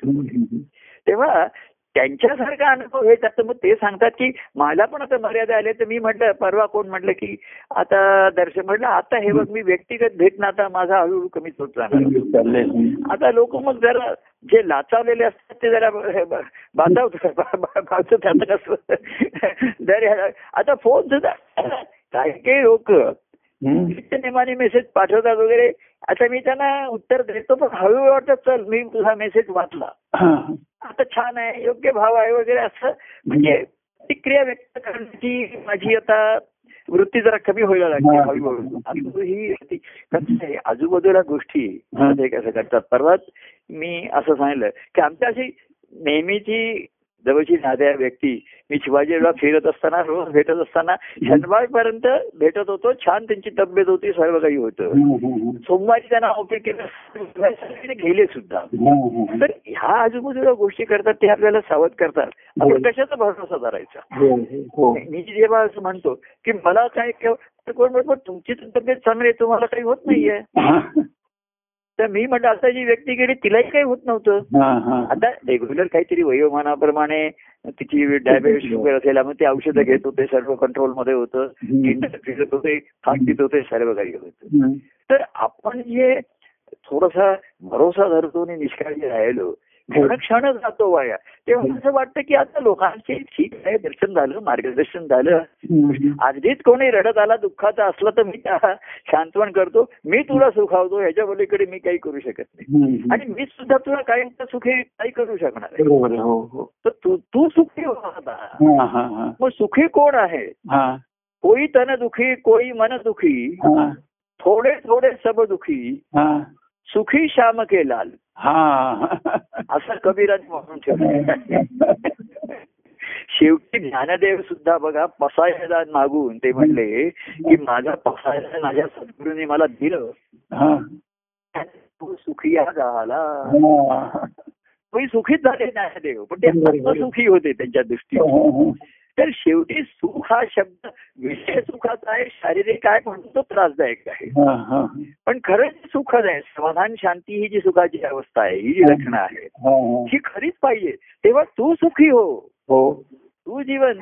तेव्हा त्यांच्यासारखा अनुभव हे त्याचं मग ते सांगतात की मला पण आता मर्यादा आल्या. तर मी म्हटलं परवा कोण म्हटलं की आता दर्शन म्हटलं आता हे बघ मी व्यक्तिगत भेटणं आता माझा हळूहळू कमी होत जाणार. आता लोक मग जरा जे लाचावलेले असतात ते जरा बांधावत बांधतात आता कसं आता फोन सुद्धा काही काही लोक. नेमाने मेसेज पाठवतात वगैरे. आता मी त्यांना उत्तर देतो पण हळूहळू वाटत चल मी तुझा मेसेज वाचला. आता छान आहे योग्य भाव आहे वगैरे असं. म्हणजे? प्रतिक्रिया व्यक्त करण्याची माझी आता वृत्ती जरा कमी व्हायला लागली हा. हळूहळू ही ती- कसं आहे, आजूबाजूला गोष्टी कसं करतात परवाच मी असं सांगितलं की आमच्या अशी नेहमीची जवळची नाद्या व्यक्ती. मी शिवाजीला फिरत असताना रोज भेटत असताना शनिवारपर्यंत भेटत होतो. छान त्यांची तब्येत होती सर्व काही होतं. सोमवारी त्यांना ऑफिस केलं. गेले सुद्धा. तर ह्या आजूबाजूला गोष्टी करतात ते आपल्याला सावध करतात. आपण कशाचा भरोसा करायचा हो, हो. मी जेव्हा असं म्हणतो की मला काय कोण म्हणतो तुमची तब्येत चांगली आहे तुम्हाला काही होत नाहीये. हा. तर मी म्हटलं आता जी व्यक्ती गेली तिलाही काही होत नव्हतं. हा, हा. आता रेग्युलर काहीतरी वयोमानाप्रमाणे तिची डायबेटिस शुगर असेल मग ते औषधं घेत होते सर्व कंट्रोलमध्ये होतं. फिरत होते पित होते सर्व काही होतं. तर आपण जे थोडासा भरोसा धरतो आणि निष्काळजी राहिलो क्षण क्षण जातो वाया. तेव्हा असं वाटतं की आता लोकांचे ठीक आहे दर्शन झालं मार्गदर्शन झालं. अगदीच कोणी रडत आला दुःखाचा असला तर मी शांतवण करतो. मी तुला सुखावतो ह्याच्या पलीकडे मी काही करू शकत नाही. आणि मी सुद्धा तुला कायम सुखी काही करू शकणार. हो हो. तर तू तू सुखी हो हा हा हा. मग सुखी कोण आहे? हा. कोई तन दुखी कोई मन दुखी. हा. थोडे थोडे सब दुखी. हा. सुखी श्याम के लाल. हा असं कबीराने म्हणून ठेवलं. शेवटी ज्ञानदेव सुद्धा बघा पसायला मागून ते म्हणले की माझा पसायला माझ्या सद्गुरूने मला दिलं. हा. तो सुखी झाला हा. सुखीच झाले ज्ञानदेव पण ते आत्मसुखी होते त्यांच्या दृष्टीने. हो, तर शेवटी सुख हा शब्द विषय सुखाचा आहे शारीरिक काय म्हणतो तो त्रासदायक आहे. हा, हा. पण खरंच सुखद आहे समाधान शांती ही जी सुखाची अवस्था आहे ही जी लक्षणं आहेत हा, हा. ही खरीच पाहिजे. तेव्हा तू सुखी हो. हो. तू जीवन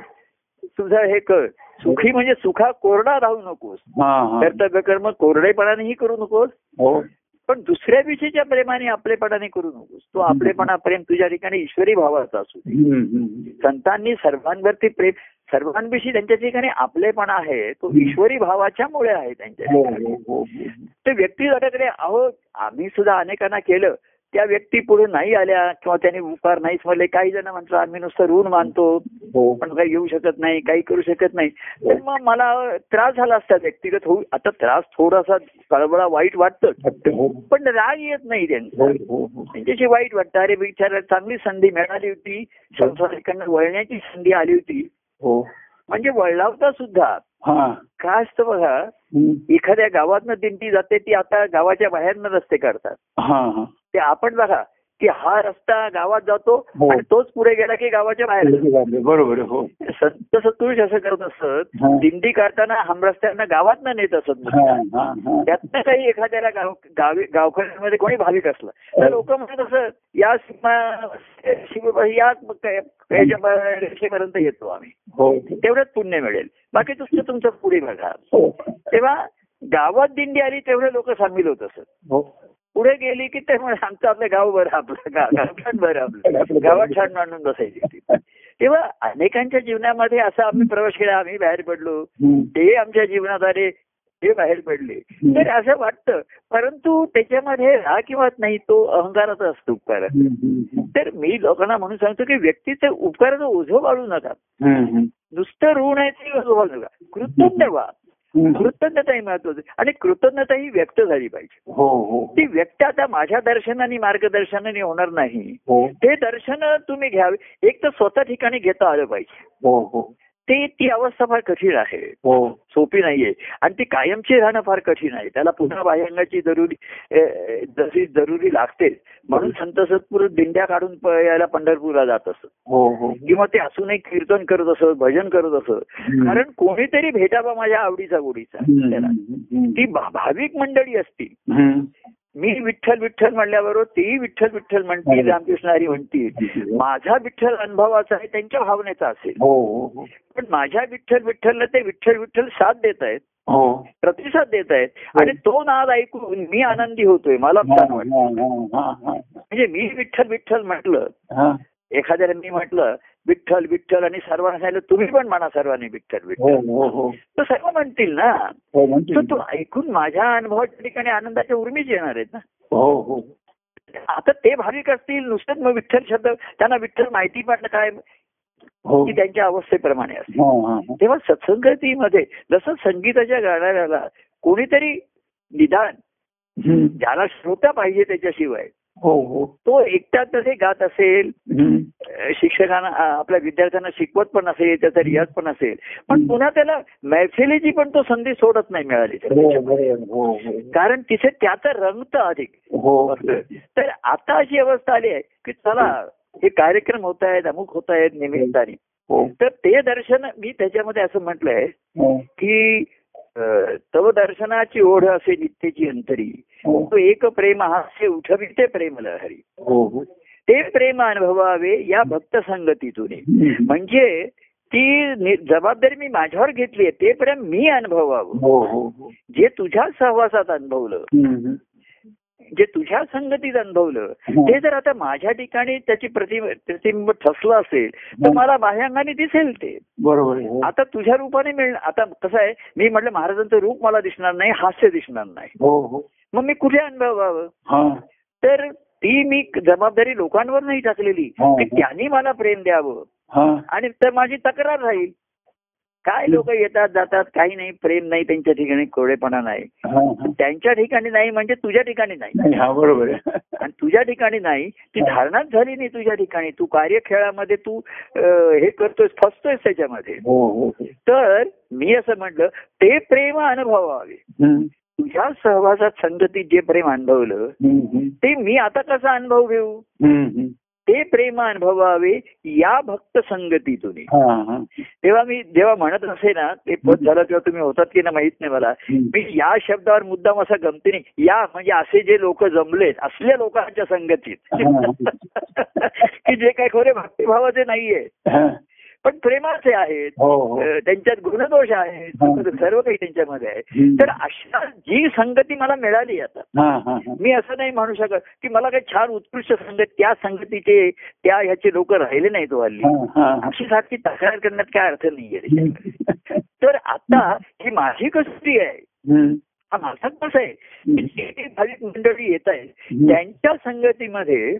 तुझं हे कर. सुखी म्हणजे सुखा कोरडा राहू नकोस. हा हा. कर्तव्य कर्म कोरडेपणानेही करू नकोस. पण दुसऱ्याविषयीच्या प्रेमाने आपलेपणाने करू नकोस. तो आपलेपणा प्रेम तुझ्या ठिकाणी ईश्वरी भावाचा असू दे. संतांनी सर्वांवरती प्रेम सर्वांविषयी त्यांच्या ठिकाणी आपलेपणा आहे तो ईश्वरी भावाच्या मुळे आहे त्यांच्या हो ठिकाणी. हो हो. ते व्यक्ती अडकले अहो आम्ही सुद्धा अनेकांना केलं. त्या व्यक्ती पुढे नाही आल्या किंवा त्यांनी उपकार नाहीच म्हणले काही जण म्हणतात आम्ही नुसतं ऋण मानतो हो. पण काही येऊ शकत नाही काही करू शकत नाही. तर मग मला त्रास झाला असता व्यक्तिगत होऊ. आता त्रास थोडासा कळबळा वाईट वाटतं. हो. पण राग येत नाही त्यांचा. हो हो हो. त्यांच्याशी वाईट वाटतं. अरे बिचारा चांगली संधी मिळाली होती. संसारिकांना वळण्याची संधी आली होती. हो. म्हणजे वळलावता सुद्धा. हा काय असतं बघा. एखाद्या गावातनं दिंडी जाते ती आता गावाच्या बाहेरनं रस्ते काढतात. ते आपण बघा की हा रस्ता गावात जातो हो. आणि तोच पुढे गेला की गावाच्या बाहेर. जातो. बरोबर हो. संत सत्पुरुष असं करत असत. दिंडी काढताना हमरस्त्यांना गावात नेत असत हा हा हा. त्यातनं काही एखाद्याला गाव गावी गावखेड्यांमध्ये कोणी भाविक असला. तर लोक म्हणत असं या सीमा या रेषेपर्यंत येतो आम्ही. हो. तेवढंच पुण्य मिळेल. बाकी तुमचं तुमचं पुढे बघा. हो. तेव्हा गावात दिंडी आली तेवढे लोक सामील होत असत. पुढे गेली की ते आमचं आपलं गाव बरं आपलं <laughs> गावठाण बरं आपलं. गावात छान मांडून बसायची. तेव्हा अनेकांच्या जीवनामध्ये असा आम्ही प्रवास केला आम्ही बाहेर पडलो. ते आमच्या जीवनात आले ते बाहेर पडले. तर असं वाटतं परंतु त्याच्यामध्ये राग किंवा नाही तो अहंकाराचा असतो उपकार. तर मी लोकांना म्हणून सांगतो की व्यक्तीचे उपकाराचं ओझं वाढू नका. नुसतं ऋण आहे ते ओझं वाढू नका. कृतज्ञ व्हा. हम्म. कृतज्ञता ही महत्वाची आणि कृतज्ञता ही व्यक्त झाली पाहिजे. हो हो. ती व्यक्त आता माझ्या दर्शनाने मार्गदर्शनाने होणार नाही. हो. ते दर्शन तुम्ही घ्यावे. एक तर स्वतः ठिकाणी घेता आलं पाहिजे. हो हो. ते ती अवस्था फार कठीण आहे. हो सोपी नाहीये. आणि ती कायमची राहणं फार कठीण आहे. त्याला पुन्हा बाह्यांगाची जरुरी जशी जरुरी लागते म्हणून संत सत्पुरुष दिंड्या काढून यायला पंढरपूरला जात असत. हो हो. किंवा ते असूनही कीर्तन करत असत भजन करत असत. कारण कोणीतरी भेटावा माझ्या आवडीचा गोडीचा त्याला. ती भाविक मंडळी असती हम्म. मी विठ्ठल विठ्ठल म्हणल्याबरोबर तेही विठ्ठल विठ्ठल म्हणतील हो. रामकृष्ण हरी म्हणतील. माझा विठ्ठल अनुभवाचा आहे त्यांच्या भावनेचा असेल. हो हो हो. पण माझ्या विठ्ठल विठ्ठलला ते विठ्ठल विठ्ठल साथ देत आहेत. हो. प्रतिसाद देत आहेत. आणि तो नाद ऐकून मी आनंदी होतोय मला छान वाटतं. म्हणजे मी विठ्ठल विठ्ठल म्हटलं. एखाद्याला मी म्हटलं विठ्ठल विठ्ठल आणि सर्वांना सांगितलं तुम्ही पण म्हणा सर्वांनी विठ्ठल हो विठ्ठल. हो हो तर सर्व म्हणतील ना. हो तर तो ऐकून माझ्या अनुभवाच्या ठिकाणी आनंदाच्या उर्मीच येणार आहेत ना. हो हो. आता ते भाविक असतील नुसतेच मग विठ्ठल शब्द त्यांना विठ्ठल माहिती पण काय? हो. की त्यांच्या अवस्थेप्रमाणे असते हा, हा, हा. तेव्हा सत्संगतीमध्ये जसं संगीताच्या गाण्याला कोणीतरी निदान. ज्याला श्रोता पाहिजे त्याच्याशिवाय हो हो. तो एकटा तसे गात असेल शिक्षकांना आपल्या विद्यार्थ्यांना शिकवत पण असेल त्याचा रियाज पण असेल पण. पुन्हा त्याला मैफिलीची पण तो संधी सोडत नाही मिळाली हो. हो कारण तिथे त्याचं रंगतं अधिक. हो तर आता अशी अवस्था आली आहे की चला हे कार्यक्रम होत आहेत अमुक होत आहेत निमित्ताने. तर ते दर्शन मी त्याच्यामध्ये असं म्हटलंय की तव दर्शनाची ओढ असे नित्यची अंतरी. हो. तो एक प्रेम हास्य उठविते प्रेम लहरी हो हो. ते प्रेम अनुभवावे या भक्त संगतीतून. म्हणजे ती जबाबदारी मी माझ्यावर घेतली आहे ते प्रेम मी अनुभवावं. जे तुझ्या सहवासात अनुभवलं. जे तुझ्या संगतीत अनुभवलं हो. ते जर आता माझ्या ठिकाणी त्याची प्रतिम प्रतिबिंब ठसलं असेल तर हो. मला बाह्यांगाने दिसेल ते बरोबर. हो. आता तुझ्या रूपाने मिळणार आता कसं आहे मी म्हटलं महाराजांचं रूप मला दिसणार नाही हास्य दिसणार नाही मग मी कुठे अनुभवावं हा तर ती मी जबाबदारी लोकांवर नाही टाकलेली. की त्यांनी मला प्रेम द्यावं आणि तर माझी तक्रार राहील काय लोक येतात जातात काही नाही प्रेम नाही त्यांच्या ठिकाणी कोडेपणा नाही. त्यांच्या ठिकाणी नाही म्हणजे तुझ्या ठिकाणी नाही नाही हा बरोबर आणि तुझ्या ठिकाणी नाही ती धारणाच झाली नाही तुझ्या ठिकाणी तू कार्यखेळामध्ये तू हे करतोयस फसतोयस त्याच्यामध्ये हो हो हो. तर मी असं म्हटलं ते प्रेम अनुभवावे. तुझ्या सहवासात संगतीत जे प्रेम अनुभवलं. ते मी आता कसा अनुभव घेऊ. ते प्रेम अनुभवावे या भक्त संगतीतून. हा, हा. तेव्हा मी जेव्हा म्हणत असे ना ते पद झालं तेव्हा तुम्ही होतात की ना माहीत नाही मला. मी या शब्दावर मुद्दाम असा गमतीने या म्हणजे असे जे लोक जमलेत असल्या लोकांच्या संगतीत. <laughs> की जे काही खरे भक्तिभावाचे नाहीये. पण प्रेमाचे आहेत हो हो त्यांच्यात गुणदोष आहेत. सर्व काही त्यांच्यामध्ये आहे. तर अशा जी संगती मला मिळाली आता. मी असं नाही म्हणू शकत की मला काही छान उत्कृष्ट संगत त्या संगतीचे त्या ह्याचे लोक राहिले नाहीत तो हल्ली. अशी सारखी तक्रार करण्यात काय अर्थ नाहीये. तर आता ही माझी कसरी आहे. हा माझा कसं आहे भाविक मंडळी येत आहेत हम्म. त्यांच्या संगतीमध्ये.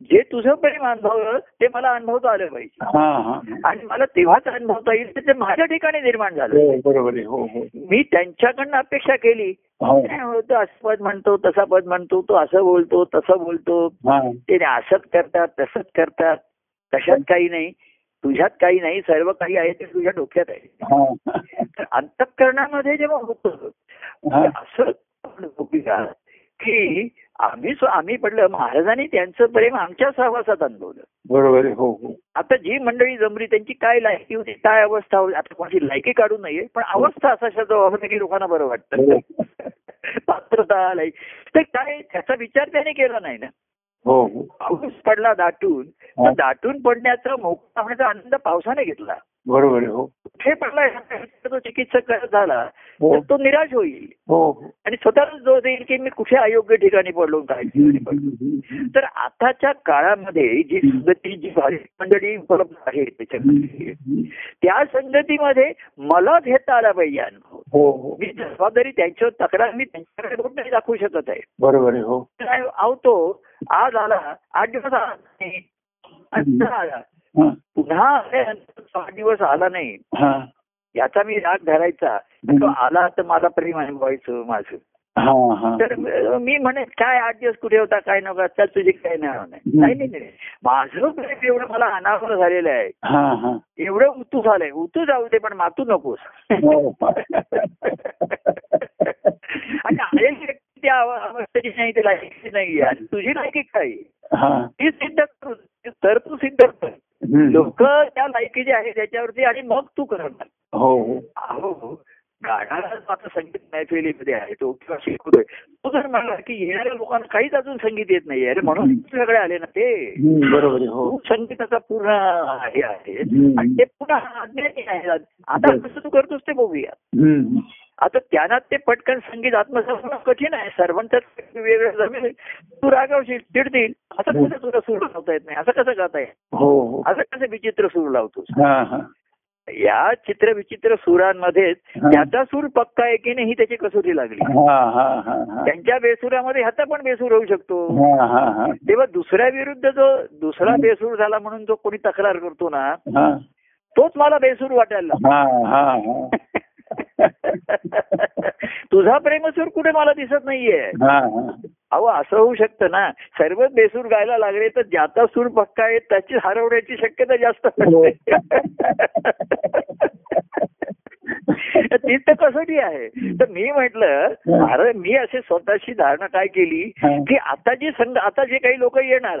जे तुझं प्रेम अनुभवलं ते मला अनुभवता आलं पाहिजे हा, हा. आणि मला तेव्हाच अनुभवता येईल ते माझ्या ठिकाणी निर्माण झालं हो, बरोबर हो हो मी त्यांच्याकडनं अपेक्षा केली. काय होतं असं पद म्हणतो तसा पद म्हणतो तो असं बोलतो तसं बोलतो. ते असंच करतात तसंच करतात तशात काही नाही तुझ्यात काही नाही सर्व काही आहे ते तुझ्या डोक्यात आहे हा. तर अंतःकरणामध्ये जेव्हा होतं. असं की आम्ही आम्ही पडलं महाराजांनी त्यांचं प्रेम आमच्या सहवासात अनुभवलं. बरोबर हो हो. आता जी मंडळी जमली त्यांची काय लायकी होती काय अवस्था होती आता कोणाची लायकी काढू नये पण अवस्था असा शब्द वापरला की लोकांना बरं वाटतं. हो. <laughs> पात्रता लायक तर काय त्याचा विचार त्याने केला नाही ना. हो पाऊस पडला दाटून तर. दाटून पडण्याचा मोकळा होण्याचा आनंद पावसाने घेतला. बरोबर हो. कुठे पडला तो चिकित्सक करत झाला हो. तर तो निराश होईल. हो. आणि स्वतःच जो देईल की मी कुठे अयोग्य ठिकाणी पडलो काय ठिकाणी तर आताच्या काळामध्ये जी संगती जी मंडळी उपलब्ध आहे त्याच्यामध्ये त्या संगतीमध्ये मला घेता आला पाहिजे अनुभव. हो हो. मी जबाबदारी त्यांच्यावर तक्रार मी त्यांच्याकडे नाही दाखवू शकत आहे. बरोबर आहे हो. काय अहो तो आज आला आठ दिवस आला. पुन्हा हा. आठ दिवस आला नाही. हा. याचा मी राग धरायचा. तो आला तर मला प्रेम अनुभवायचं माझं. तर मी म्हणे काय आठ दिवस कुठे होता? काय नका चल तुझी काय नाही नाही. माझं प्रेम एवढं मला अनावर झालेलं आहे. हा हा. एवढं उतू झालंय. उतू जाऊ दे पण मातू नकोस. हो. आणि त्या अव- अवस्थेची नाही ते लायकीची नाही आणि तुझी लायकी काय? हा. ती सिद्ध करू तर तू सिद्ध कर. लोक त्या लायकीचे आहे त्याच्यावरती आणि मग तू करणार. हो. हो गाणारा जो आता संगीत मैफिलीमध्ये आहे तो किंवा शिकवतोय तो जर म्हणला की येणाऱ्या लोकांना काहीच अजून संगीत येत नाही अरे म्हणून तुझ्याकडे आले ना ते. बरोबर हो. संगीताचा पूर्ण हे आहे. आणि ते पुन्हा अज्ञानी आहे. आता कसं तू करतोस ते बघूया. आता त्यांना ते पटकन संगीत आत्मसात कठीण आहे. सर्वांच्याच वेगवेगळं जमेल तू रागावशील चिडतील. असं कसं तुला सूर लावता येत नाही? असं कसं गाता येत हो हो. असं कसं विचित्र सूर लावतोस? हा हा. या चित्र विचित्र सुरांमध्येच हा. त्याचा सूर पक्का आहे की नाही ही त्याची कसोटी लागली. हा हा हा हा. त्यांच्या बेसुरामध्ये ह्याचा पण बेसूर होऊ शकतो. हा हा हा. तेव्हा दुसऱ्या विरुद्ध जो दुसरा बेसूर झाला म्हणून जो कोणी तक्रार करतो ना हा. तोच मला बेसूर वाटायला. हा हा हा. <laughs> तुझा प्रेमसूर कुठे मला दिसत नाहीये? हा हा. अहो असं होऊ शकतं ना. सर्वच बेसूर गायला लागले तर ज्याचा सूर पक्का आहे त्याची हरवण्याची शक्यता जास्त तीच तर कसोटी आहे. तर मी म्हटलं अरे मी असे स्वतःची धारणा काय केली. की आता जे संघ आता जे काही लोक येणार.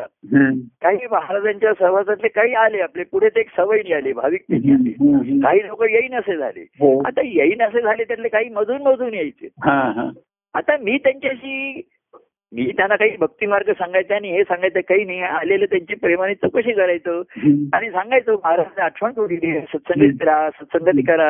काही महाराजांच्या सहवासातले काही आले आपले पुढे ते एक सवयी आले भाविक आले. काही लोक येईन असे झाले. हो. आता येईन असे झाले त्यातले काही मधून मधून यायचे. आता मी त्यांच्याशी मी त्यांना काही भक्ती मार्ग सांगायचा आणि हे सांगायचं काही नाही आलेलं त्यांची प्रेमाने चौकशी करायचं. आणि सांगायचं महाराज आठवण करू दिली सत्संगीत करा सत्संगती करा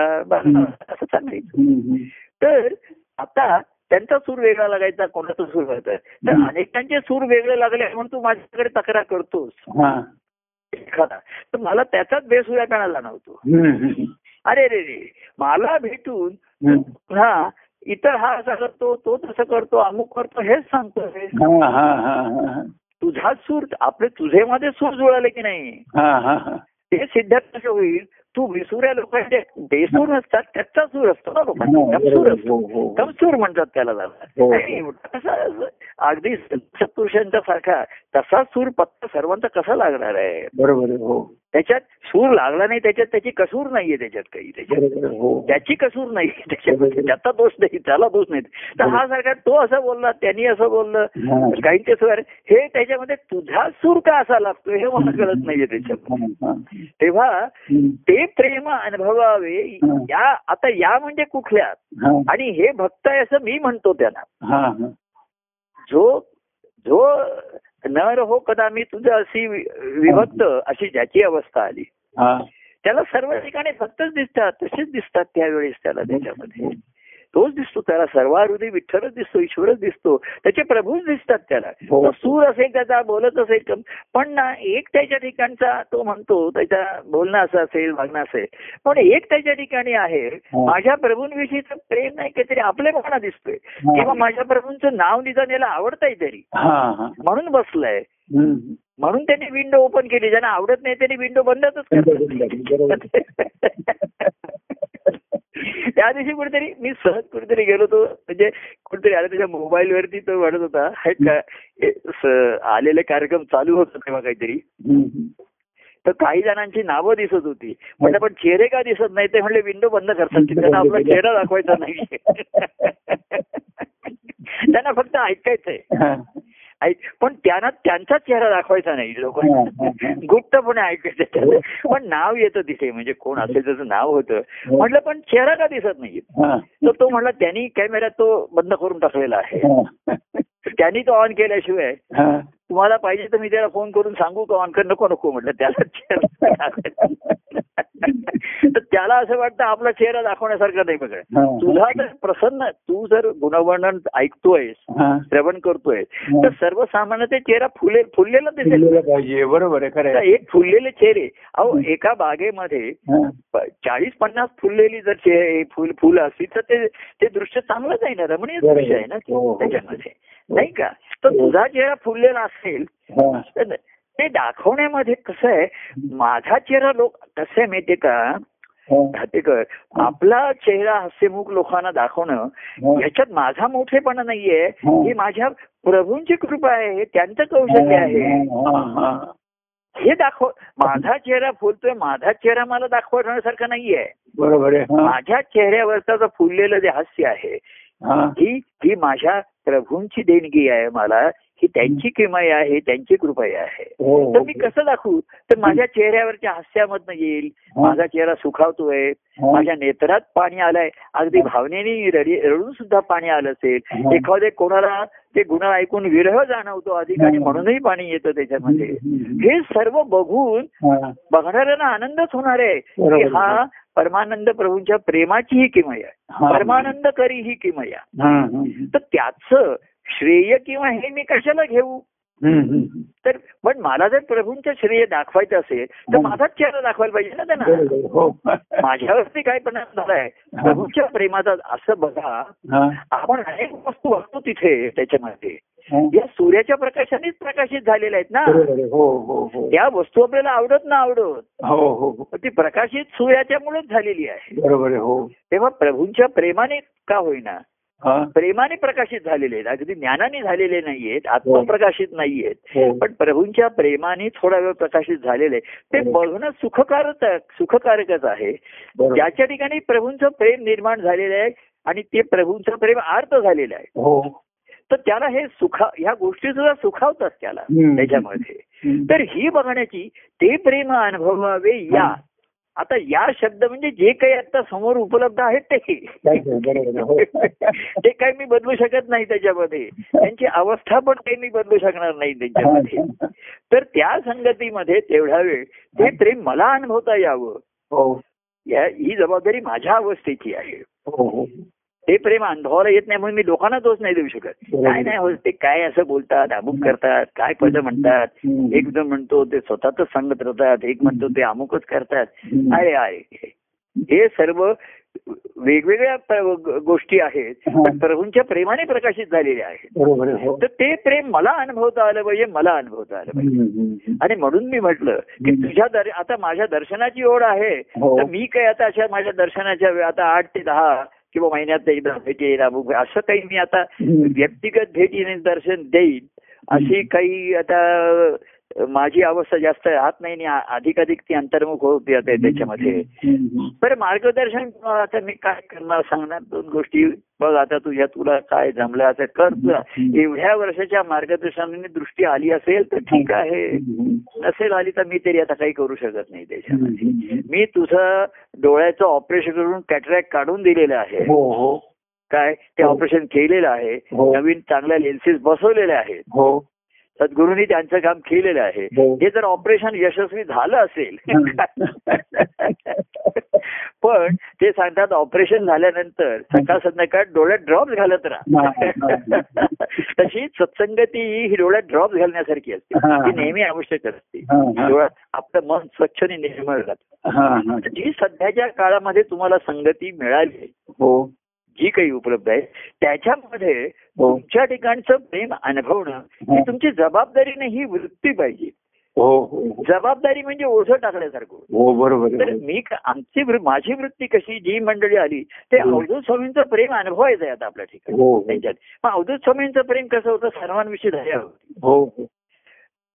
असं सांगायचं. तर आता त्यांचा सूर वेगळा लागायचा कोणाचा सूर लागायचा तर. अनेकांचे सूर वेगळे लागले म्हणून तू माझ्याकडे तक्रार करतोस हा एखादा तर मला त्याचाच जाणवतो हम्म, हम्म. अरे रे रे मला भेटून. पुन्हा इतर हा असा करतो तो तसं करतो अमुक करतो हेच हा हा हा हा तुझा सूर आपले तुझे मध्ये सूर जुळाले की नाही? हा हा हा. ते सिद्ध कसं होईल तू विसुऱ्या लोकांचे बेसूर नसतात त्याचा सूर असतो ना लोकांचा. हो, तमसूर. असतो. हो, हो. तमसूर म्हणतात त्याला हो. कसा अगदी सत्पुरुषांच्या सारखा तसा सूर पत्ता सर्वांचा कसा लागणार आहे? बरोबर हो. त्याच्यात सूर लागला नाही त्याच्यात त्याची कसूर नाहीये त्याच्यात काही त्याच्यात. हो. त्याची कसूर नाही त्याच्यामध्ये त्याचा दोष नाही त्याला दोष नाही. तर हा सारखा तो असं बोलला त्यांनी असं बोललं. काहींचे सूर हे त्याच्यामध्ये तुझा सूर का असा लागतो हे मला कळत नाहीये हा. तेव्हा. ते प्रेम अनुभवावे. या आता या म्हणजे कुठल्या आणि हे भक्त आहे असं मी म्हणतो त्यांना. जो जो नर हो कदा मी तुझं अशी विभक्त अशी ज्याची अवस्था आली हा. त्याला सर्व ठिकाणी भक्तच दिसतात तसेच दिसतात त्यावेळेस त्याला त्याच्यामध्ये तोच दिसतो त्याला सर्वाहृदय विठ्ठलच दिसतो ईश्वरच दिसतो त्याचे प्रभूच दिसतात त्याला हो. तो सूर असेल त्याचा बोलत असेल कम- पण ना एक त्याच्या ठिकाणचा तो म्हणतो त्याच्या बोलणं असं असेल वागणं असेल पण एक त्याच्या ठिकाणी आहे हो. माझ्या प्रभूंविषयीचं प्रेम नाही काहीतरी आपलेपणा दिसतोय किंवा माझ्या प्रभूंचं नाव निदान याला आवडतंय तरी. म्हणून बसलाय. म्हणून त्यांनी विंडो ओपन केली. ज्यांना आवडत नाही त्यांनी विंडो बंदच <laughs> त्या दिवशी कुठेतरी मी सहज कुठेतरी गेलो होतो. म्हणजे कुठेतरी आलं त्याच्या मोबाईल वरती तो म्हणत होता आलेले कार्यक्रम चालू होत तेव्हा काहीतरी. तर काही जणांची नावं दिसत होती. म्हणजे पण चेहरे का दिसत नाही ते म्हणले विंडो बंद करतात. त्यांना आपला चेहरा दाखवायचा नाही <laughs> त्यांना फक्त ऐकायचंय. ऐक पण त्यांना त्यांचा चेहरा दाखवायचा नाही लोक हा. गुप्तपणे ऐकायचं. पण नाव येतं तिथे म्हणजे कोण असेल त्याचं नाव होतं म्हटलं पण चेहरा का दिसत नाही हा. तर तो म्हणला त्यांनी कॅमेरा तो बंद करून टाकलेला आहे. त्यांनी तो ऑन केल्याशिवाय हा. तुम्हाला पाहिजे तर मी त्याला फोन करून सांगू का ऑन कर नको नको म्हटलं त्याला. तर त्याला असं वाटतं आपला चेहरा दाखवण्यासारखा नाही बघा. तुझा जर प्रसन्न तू जर गुणवर्णन ऐकतोयस हा. श्रवण करतोय तर सर्वसामान्य ते चेहरा फुले फुललेला दिसेल पाहिजे बरोबर आहे खरं आता आहे. एक फुललेले चेहरे अहो एका बागेमध्ये चाळीस पन्नास फुललेली जर चेहरे फुल फुलं असली तर ते ते दृश्य चांगलंच आहे ना रमणीय. दृश्य आहे ना हो, हो. त्याच्यामध्ये नाही का तर तुझा चेहरा फुललेला असेल ते दाखवण्यामध्ये कसं आहे माझा चेहरा लोक कसं आहे माहितीये का. घातेकर आपला चेहरा हास्यमुख लोकांना दाखवणं. ह्याच्यात माझा मोठेपणा नाहीये हा. माझ्या प्रभूंची कृपा आहे हे त्यांचं कौशल्य आहे हा, दाखव माझा चेहरा फुलतोय माझा चेहरा मला दाखवण्यासारखा नाहीये बरोबर आहे. माझ्या चेहऱ्यावरचं जो फुललेलं जे हास्य आहे हा. ही ही माझ्या प्रभूंची देणगी आहे मला ही त्यांची किमय आहे त्यांची कृपया आहे हो तर हो मी कसं दाखवू तर माझ्या चेहऱ्यावरच्या हास्यामधनं येईल हा. माझा चेहरा सुखावतोय हा. माझ्या नेत्रात पाणी आलंय अगदी भावनेने रडी रडून सुद्धा पाणी आलं असेल हा. एखादे कोणाला ते गुण ऐकून विरह जाणवतो अधिक आणि हा. म्हणूनही पाणी येतं त्याच्यामध्ये. हे सर्व बघून हा. बघणाऱ्यांना आनंदच होणार आहे की. हा परमानंद प्रभूंच्या प्रेमाची ही किमया हा. आहे परमानंद करी ही किमया हा, हा. तर त्याचं श्रेय किंवा हे मी कशाला घेऊ. तर पण मला जर प्रभूंचं श्रेय दाखवायचं असेल तर हा. माझाच चेहरा दाखवायला पाहिजे ना त्यांना. हो <laughs> माझ्यावरती काय परिणाम झालाय प्रभूंच्या प्रेमाचा असं बघा. आपण अनेक वस्तू बघतो तिथे त्याच्यामध्ये. या सूर्याच्या प्रकाशानेच प्रकाशित झालेल्या आहेत ना. हो हो हो त्या वस्तू आपल्याला आवडत ना आवडत हो हो हो. पण ती प्रकाशित सूर्याच्यामुळेच झालेली आहे बरोबर हो तेव्हा प्रभूंच्या प्रेमाने का होईना. प्रेमाने प्रकाशित झालेले आहेत. अगदी ज्ञानाने झालेले नाहीयेत आत्मप्रकाशित नाहीयेत. हो. पण प्रभूंच्या प्रेमाने थोडा वेळ प्रकाशित झालेले. ते हो. बघणं सुखकारक सुखकारकच आहे. ज्याच्या ठिकाणी प्रभूंचं प्रेम निर्माण झालेलं आहे आणि ते प्रभूंचं प्रेम आर्त झालेलं आहे. हो. तर त्याला हे सुखा ह्या गोष्टी सुद्धा सुखावतात त्याला. त्याच्यामध्ये. तर ही बघण्याची ते प्रेम अनुभवावे या. आता या शब्द म्हणजे जे काही आता समोर उपलब्ध आहेत ते. हो. <laughs> ते काही मी बदलू शकत नाही त्याच्यामध्ये. त्यांची अवस्था पण काही मी बदलू शकणार नाही त्यांच्यामध्ये. <laughs> तर त्या संगतीमध्ये तेवढा वेळ ते प्रेम मला अनुभवता यावं. हो. या ही जबाबदारी माझ्या अवस्थेची आहे. हो हो. ते प्रेम अनुभवाला येत नाही म्हणून मी लोकांना दोष नाही देऊ शकत काय नाही होत ते काय असं बोलतात अमुक करतात काय पद म्हणतात. एक जण म्हणतो ते स्वतःच सांगत राहतात एक म्हणतो ते अमुकच करतात. आहे आहे हे सर्व वेगवेगळ्या गोष्टी आहेत. पण प्रभूंच्या प्रेमाने प्रकाशित झालेल्या आहेत हो तर ते प्रेम मला अनुभवता आलं पाहिजे मला अनुभवता आलं पाहिजे आणि म्हणून मी म्हटलं की. तुझ्या आता माझ्या दर्शनाची ओढ आहे हो. तर मी काय आता अशा माझ्या दर्शनाच्या वेळ आता आठ ते दहा किंवा महिन्यात एकदा भेटी येईल अमुक असं काही मी आता. व्यक्तिगत भेटीने दर्शन देईन अशी काही आता माझी अवस्था जास्त राहत नाही आणि आ- अधिकाधिक ती अंतर्मुख होत जाते त्याच्यामध्ये. बरं मार्गदर्शन आता मी काय करणार सांगणार दोन गोष्टी बघ आता तुझ्या तुला काय जमलं आता कर तुला. एवढ्या वर्षाच्या मार्गदर्शनाने दृष्टी आली असेल तर ठीक आहे. नसेल आली तर मी तरी आता काही करू शकत नाही त्याच्यामध्ये. मी तुझं डोळ्याचं ऑपरेशन करून कॅटरॅक्ट काढून दिलेलं आहे हो हो काय ते हो. ऑपरेशन केलेलं आहे. नवीन चांगल्या लेन्सेस बसवलेल्या आहेत सद्गुरूंनी त्यांचं काम केलेलं आहे. हो. हे जर ऑपरेशन यशस्वी झालं असेल <laughs> पण ते सांगतात ऑपरेशन झाल्यानंतर सकाळ संध्याकाळ डोळ्यात ड्रॉप्स घालत राहा. <laughs> तशी सत्संगती ही डोळ्यात ड्रॉप्स घालण्यासारखी असते. ती नेहमी आवश्यक असते. डोळ्यात आपलं मन स्वच्छ आणि निर्मळ राहतं. जी सध्याच्या काळामध्ये तुम्हाला संगती मिळाली हो. जी काही उपलब्ध आहे त्याच्यामध्ये हो. तुमच्या ठिकाणचं प्रेम अनुभवणं ही तुमची जबाबदारी नाही ही वृत्ती पाहिजे. हो हो. जबाबदारी म्हणजे ओझं टाकल्यासारखं हो बरोबर तर मी आमची माझी वृत्ती कशी जी मंडळी आली ते हो. अवधूत स्वामींचं प्रेम अनुभवायचं आहे आता आपल्या ठिकाणी. हो त्यांच्यात. मग अवधूत स्वामींचं प्रेम कसं होतं सर्वांविषयी दया होती. हो हो.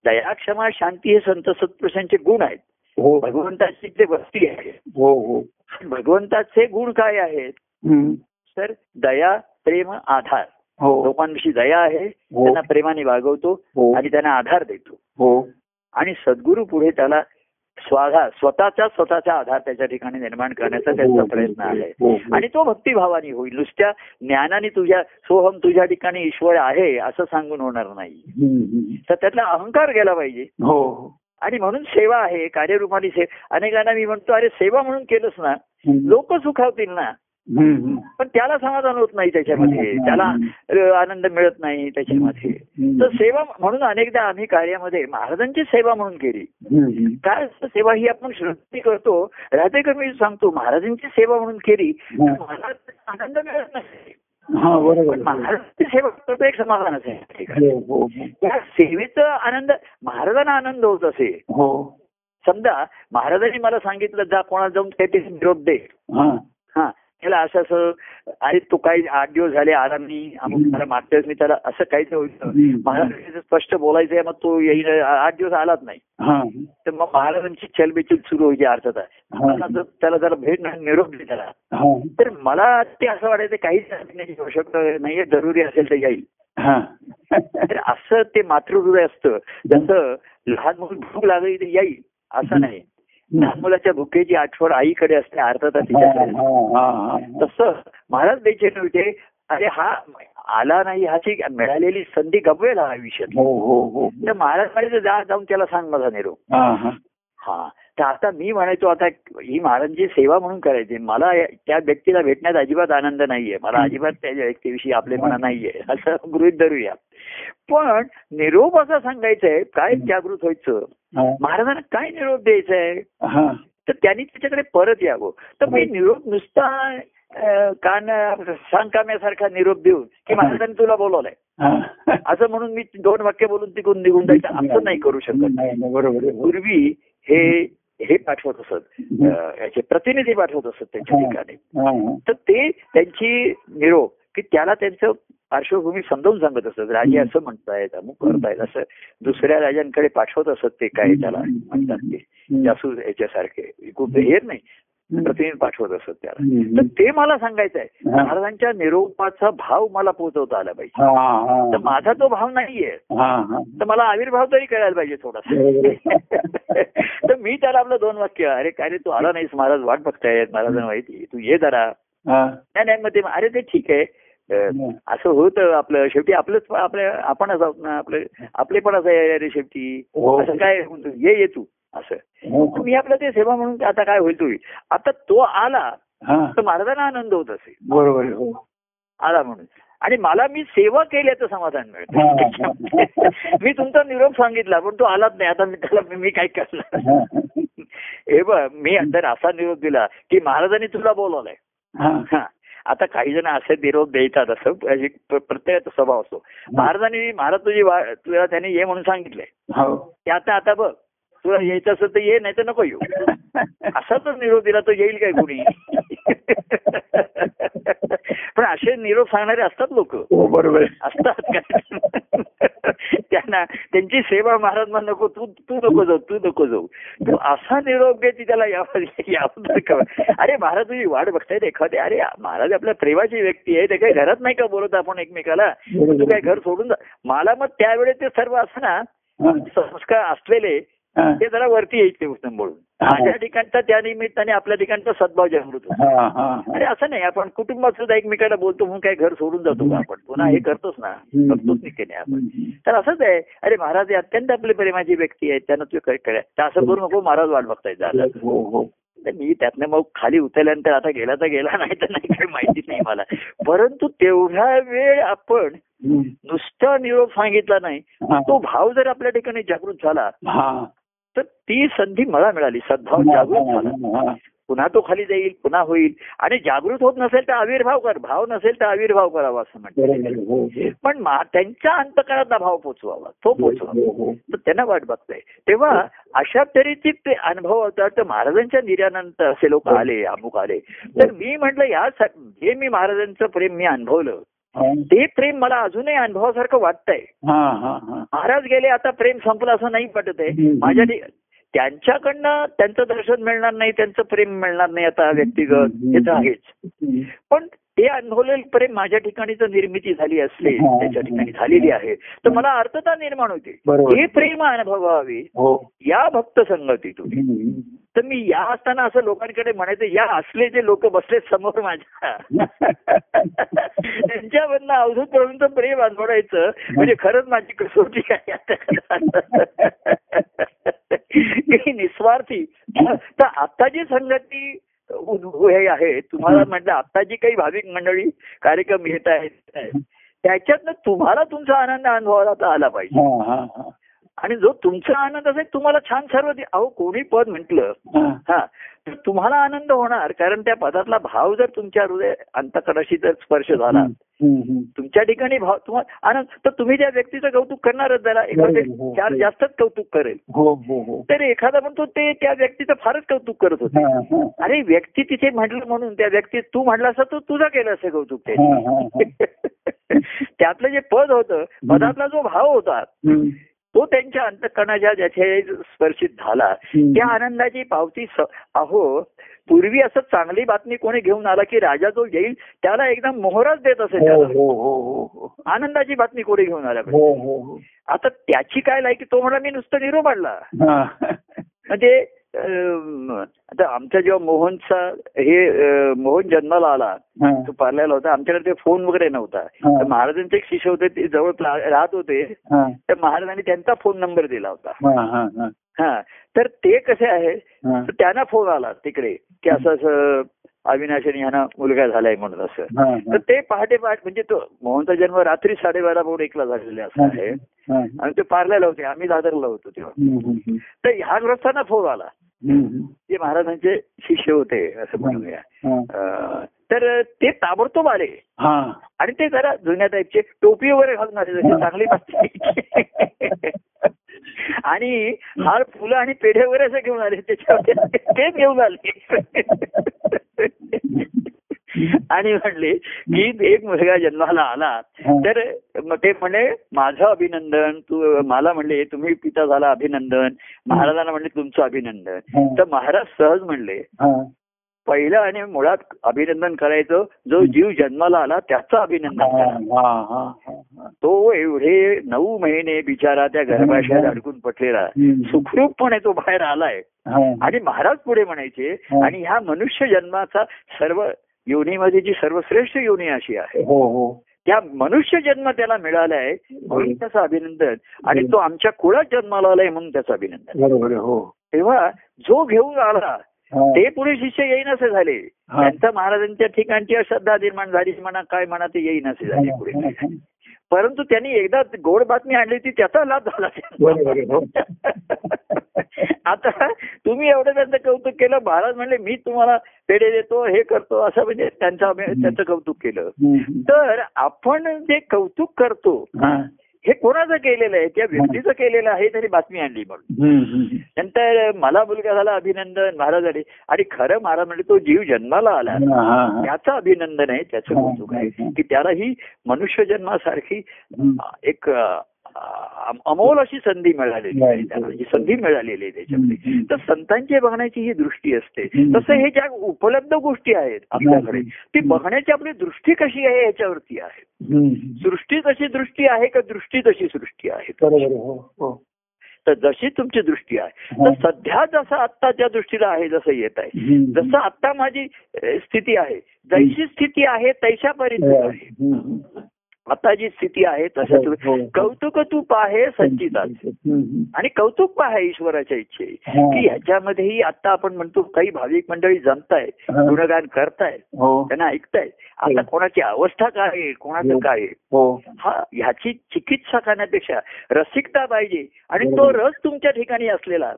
दया क्षमा शांती हे संत सत्पुरुषांचे गुण आहेत. हो. भगवंताची जे वस्ती आहे. हो हो. भगवंताचे गुण काय आहेत. तर दया प्रेम आधार हो लोकांविषयी दया आहे हो. त्यांना प्रेमाने वागवतो हो आणि त्यांना आधार देतो हो आणि सद्गुरू पुढे त्याला स्वाधा स्वतःचा स्वतःचा आधार त्याच्या ठिकाणी निर्माण करण्याचा त्यांचा प्रयत्न आहे. आणि तो भक्तिभावाने होईल नुसत्या ज्ञानाने तुझ्या सोहम तुझ्या ठिकाणी ईश्वर आहे असं सांगून होणार नाही. तर त्यातला अहंकार गेला पाहिजे हो आणि म्हणून सेवा आहे कार्यरूपाने से अनेकांना मी म्हणतो अरे सेवा म्हणून केलंच ना. लोक सुखावतील ना. पण त्याला समाधान होत नाही त्याच्यामध्ये. त्याला आनंद मिळत नाही त्याच्यामध्ये. तर सेवा म्हणून अनेकदा आम्ही कार्यामध्ये महाराजांची सेवा म्हणून केली. काय सेवा ही आपण श्रद्धी करतो. राहते मी सांगतो महाराजांची सेवा म्हणून केली आनंद मिळत नाही. हा महाराजांची सेवा करतो एक समाधानच आहे त्या. हो हो हो. त्या सेवेचा आनंद महाराजांना आनंद होत असे. हो. समजा महाराजांनी मला सांगितलं जा कोणाला जाऊन काहीतरी निरोप दे. हा. त्याला असं असं अरे तो काही आठ दिवस झाले आला नाही अमुक मला मागच्या मी त्याला असं काहीच होतं. हम्म. महाराज स्पष्ट बोलायचंय मग तो येईल आठ दिवस आलाच नाही. हा. तर मग महाराजांची चलबिचल सुरू व्हायची अर्थात त्याला जरा भेट नाही निरोप दे त्याला तर मला ते असं वाटायचं काहीच नाही आवश्यकता नाहीये जरुरी असेल तर येईल. हा. तर असं ते मातृहृदय असतं. जसं लहान मुलं भूक लागली तर येईल असं नाही. मुलाच्या भुकेची आठवण आईकडे असते अर्थात तिच्याकडे. तसं महाराज बेचैन होते अरे हा आला नाही ह्याची मिळालेली संधी गमवेल हा आयुष्यात. हो हो हो. तर महाराज म्हणायचं जा जाऊन त्याला सांग माझा निरोप. हा तर आता मी म्हणायचो आता ही महाराजांची सेवा म्हणून करायची. मला त्या व्यक्तीला भेटण्यात अजिबात आनंद नाहीये. मला अजिबात त्या व्यक्तीविषयी आपलेपणा नाहीये. असं गृहित धरूया. पण निरोप असा सांगायचंय काय जागृत व्हायचं? महाराजांना काय निरोप द्यायचाय हा. तर त्यांनी त्याच्याकडे परत यावं. तर मी निरोप नुसता कान सांगकाम्यासारखा निरोप देऊन की महाराजांनी तुला बोलवलंय. असं म्हणून मी दोन वाक्य बोलून तिकडून निघून जायचं. असं नाही करू शकत. बरोबर आहे. पूर्वी हे हे पाठवत असत. याचे प्रतिनिधी पाठवत असत त्यांच्या. ठिकाणी. तर ते त्यांची निरोप की त्याला त्यांचं पार्श्वभूमी समजावून सांगत असत. राजे असं म्हणतायत अमुक करतायत असं दुसऱ्या राजांकडे पाठवत असत ते काय त्याला म्हणतात ते. जासू याच्यासारखे. कुठे हेर नाही. प्रतिनिधी पाठवत असत त्याला. तर ते मला सांगायचं आहे हा. महाराजांच्या निरोपाचा भाव मला पोहोचवता आला पाहिजे. हा, हा. तर माझा तो भाव नाहीये. हा, हा. तर मला आविर्भाव तरी कळायला पाहिजे थोडासा. <laughs> तर मी त्याला आपलं दोन वाक्य अरे काय रे तू आला नाहीस महाराज वाट बघतायत महाराजांना माहिती तू ये जरा. हा. नाही नाही मग ते अरे ते ठीक आहे. असं होतं आपलं शेवटी आपलंच आपल्या आपणच आहोत ना आपलं आपले पण असं आहे रे शेवटी हो. असं काय म्हणतो, ये ये तू असं हो. मी आपलं ते सेवा म्हणून आता काय होईल तू आता तो आला हा. तर महाराजांना आनंद होत असेल बरोबर हो. आला म्हणून आणि मला मी सेवा केल्याचं समाधान हा. मिळतं <laughs> मी तुमचा निरोप सांगितला पण तो आलाच नाही आता मी त्याला मी काय करणार हा. हे बघ मी जर असा निरोप दिला की महाराजांनी तुला बोलवलंय हा. हा आता काही जण असे निरोप देतात असं प्र- प्रत्येकाचा स्वभाव असतो. महाराजांनी महाराज तुझी तुला त्याने ये म्हणून सांगितलंय. हो. की आता आता बघ. तुला यायचं असेल तर ये नाही तर नको येऊ. <laughs> असा तर निरोप दिला तो येईल काय कुणी? <laughs> पण असे निरोप सांगणारे असतात लोक. हो बरोबर. असतात काय त्यांना त्यांची सेवा महाराज म्हणून नको तू तू नको जाऊ तू नको जाऊ. तू असा निरोप घे ती त्याला यावं. अरे महाराज तुझी वाट बघतायत एखादे. अरे महाराज आपल्या प्रेमाची व्यक्ती आहे. ते काही घरात नाही का बोलत आपण एकमेकाला? तू काय घर सोडून जा. मला मग त्यावेळेस ते सर्व असं ना. संस्कार असलेले. ते जरा वरती यायचे उत्तम बोलून माझ्या ठिकाणचा त्या निमित्ताने आपल्या ठिकाणचा सद्भाव जागृत होतो. हा, हा, अरे हा. असं नाही आपण कुटुंबात सुद्धा एकमेकाला बोलतो म्हणून काय घर सोडून जातो का आपण? पुन्हा हे करतोच ना. करतोच नाही की नाही आपण. तर असंच आहे. अरे महाराज हे अत्यंत आपली प्रेमाची व्यक्ती आहे त्यांना तू काय कळ्या तर असं करू नको महाराज वाट बघतायत झालं हो हो तर मी त्यातनं मग खाली उतरल्यानंतर आता गेला तर गेला नाही तर नाही काही माहिती नाही मला. परंतु तेवढा वेळ आपण. नुसता निरोप सांगितला नाही. हा. तो भाव जर आपल्या ठिकाणी जागृत झाला हा. ती संधी मला मिळाली. सद्भाव जागृत झाला. हा. पुन्हा तो खाली जाईल पुन्हा होईल. आणि जागृत होत नसेल तर आविर्भाव कर. भाव नसेल तर आविर्भाव करावा असं म्हणतात. हो, हो. पण त्यांच्या अंतकरातला भाव पोचवावा. तो पोचवावा हो, हो. तर त्यांना वाट बघताय. तेव्हा अशा तऱ्हेचे ते अनुभव होतात. तर महाराजांच्या निर्यानंतर असे लोक आले अमुक आले. तर मी म्हटलं या जे मी महाराजांचं प्रेम मी अनुभवलं. हा. ते प्रेम मला अजूनही अनुभवासारखं वाटतंय. हा, हा, हा. महाराज गेले आता प्रेम संपलं असं नाही वाटत आहे. माझ्या त्यांच्याकडनं त्यांचं दर्शन मिळणार नाही त्यांचं प्रेम मिळणार नाही आता व्यक्तिगत. हे तर आहेच पण ते अनुभवलेलं प्रेम माझ्या ठिकाणी जर निर्मिती झाली असली. त्याच्या ठिकाणी झालेली आहे तर मला अर्थता निर्माण होते. हे प्रेम अनुभवावे हो या भक्त संगतीतून. तर मी या असताना असं लोकांकडे म्हणायचं या असले जे लोक बसले समोर माझ्या. <laughs> त्यांच्यामधनं अवधूत प्रभूंचं प्रेम अनुभवायचं म्हणजे खरंच माझी कसोटी आहे निस्वार्थी. तर आता जी संगती हे आहे तुम्हाला म्हटलं आता जी काही भाविक मंडळी कार्यक्रम घेत आहेत त्याच्यातनं तुम्हाला तुमचा आनंद अनुभवाला आला पाहिजे. आणि जो तुमचा आनंद असेल तुम्हाला छान सर्व अहो कोणी पद म्हटलं हा. तर तुम्हाला आनंद होणार कारण त्या पदातला भाव जर तुमच्या हृदय अंतकडाशी जर स्पर्श झाला. तुमच्या ठिकाणी भाव तुम्हाला आनंद तर तुम्ही त्या व्यक्तीचं कौतुक करणारच जरा एखादे बरोबर, हो, चार हो. जास्तच कौतुक करेल हो तर एखादा म्हणतो ते त्या व्यक्तीचं फारच कौतुक करत होते. अरे व्यक्ती तिथे म्हटलं म्हणून त्या व्यक्ती तू म्हटलं असं तू तुझं केलं असं कौतुक ते. <laughs> त्यातलं जे पद होतं पदातला जो भाव होता. तो त्यांच्या अंतकरणाच्या ज्याचे स्पर्शित झाला. त्या आनंदाची पावती अहो पूर्वी असं चांगली बातमी कोणी घेऊन आला की राजा जो येईल त्याला एकदम मोहरच देत असे हो त्याला. हो हो आनंदाची बातमी कोणी घेऊन आला आता त्याची काय लायकी? तो म्हणा मी नुसतं निरोप आणला. म्हणजे आता आमच्या जेव्हा मोहनचा हे मोहन जन्माला आला. तो पारलेला होता आमच्याकडे ते फोन वगैरे नव्हता. तर महाराजांचे एक शिष्य होते ते जवळ राहत होते. तर महाराजांनी त्यांचा फोन नंबर दिला होता हा, हा, हा. हा तर ते कसे आहे त्यांना फोन आला तिकडे की असं असं अविनाश आणि ह्यांना मुलगा झालाय म्हणून असं तर. ते पहाटे पहाट म्हणजे तो मोहनचा जन्म रात्री साडेबारा पाऊण एकला झालेला असं आहे. आणि ते पारलेला होते आम्ही दादरला होतो तेव्हा. तर ह्या ग्रस्तांना फोन आला ते महाराजांचे शिष्य होते असं म्हणूया. तर ते ताबडतोब आले. हा. आणि ते जरा जुन्या टाईपचे टोपी वगैरे घालून आले जशी चांगली <laughs> आणि हार फुलं आणि पेढे वगैरे असं घेऊन आले. त्याच्यावर ते घेऊन आले. <laughs> आणि म्हणले की एक मुलगा जन्माला आला. तर ते म्हणे माझं अभिनंदन तू मला म्हणले तुम्ही पिता झाला अभिनंदन महाराजांना म्हणले तुमचं अभिनंदन. तर महाराज सहज म्हणले. पहिलं आणि मुळात अभिनंदन करायचं जो जीव जन्माला आला त्याचं अभिनंदन करा. तो एवढे नऊ महिने बिचारा त्या गर्भाशयात अडकून पटलेला हम्म. सुखरूपपणे तो बाहेर आलाय. आणि महाराज पुढे म्हणायचे. आणि ह्या मनुष्य जन्माचा सर्व योनीमध्ये जी सर्वश्रेष्ठ योनी अशी आहे. हो हो. त्या मनुष्य जन्म त्याला मिळालाय म्हणून त्याचं अभिनंदन. आणि तो आमच्या कुळात जन्माला आलाय म्हणून त्याचं अभिनंदन. बरोबर आहे, हो. तेव्हा जो घेऊन आला हा. ते पुढे शिष्य येईन असे झाले. हा. त्यांचा महाराजांच्या ठिकाणची श्रद्धा निर्माण झाली म्हणा काय म्हणा ते येईन असे झाले पुढे. परंतु त्यांनी एकदा गोड बातमी आणली ती त्याचा लाभ झाला हो. आता तुम्ही एवढं त्यांचं कौतुक केलं महाराज म्हणले मी तुम्हाला पेढे देतो हे करतो असं म्हणजे त्यांचं त्यांचं कौतुक केलं. तर आपण जे कौतुक करतो हा. कोणाचं केलेलं आहे त्या व्यक्तीचं केलेलं आहे तरी बातमी आणली म्हणून. नंतर मला मुलगा झाला अभिनंदन महाराज आले आणि खरं महाराज म्हणजे तो जीव जन्माला आला. त्याचं अभिनंदन आहे त्याचं कौतुक आहे. की त्याला ही मनुष्य जन्मासारखी. एक अमोल अशी संधी मिळालेली आहे त्याला ही संधी मिळालेली आहे त्याच्यामध्ये. तर संतांची बघण्याची ही दृष्टी असते. तसं हे ज्या उपलब्ध गोष्टी आहेत आपल्याकडे ती बघण्याची आपली दृष्टी कशी आहे याच्यावरती आहे. सृष्टी तशी दृष्टी आहे का दृष्टी तशी सृष्टी आहे? हो हो. तर जशी तुमची दृष्टी आहे. तर सध्या जसं आत्ताच्या दृष्टीला आहे जसं येत आहे. जसं आता माझी स्थिती आहे जैशी स्थिती आहे तैशा परिस्थिती आहे. आता जी स्थिती आहे तसं हो, हो. कौतुक तू पाहे संचितात हम्म. आणि कौतुक पाहे ईश्वराच्या इच्छे. की ह्याच्यामध्येही आता आपण म्हणतो काही भाविक मंडळी जमतायत. गुणगान करतायत हो त्यांना ऐकतायत आता. कोणाची अवस्था काय आहे कोणाचं. काय आहे हो ह्याची चिकित्सा करण्यापेक्षा रसिकता पाहिजे आणि तो. रस तुमच्या ठिकाणी असलेला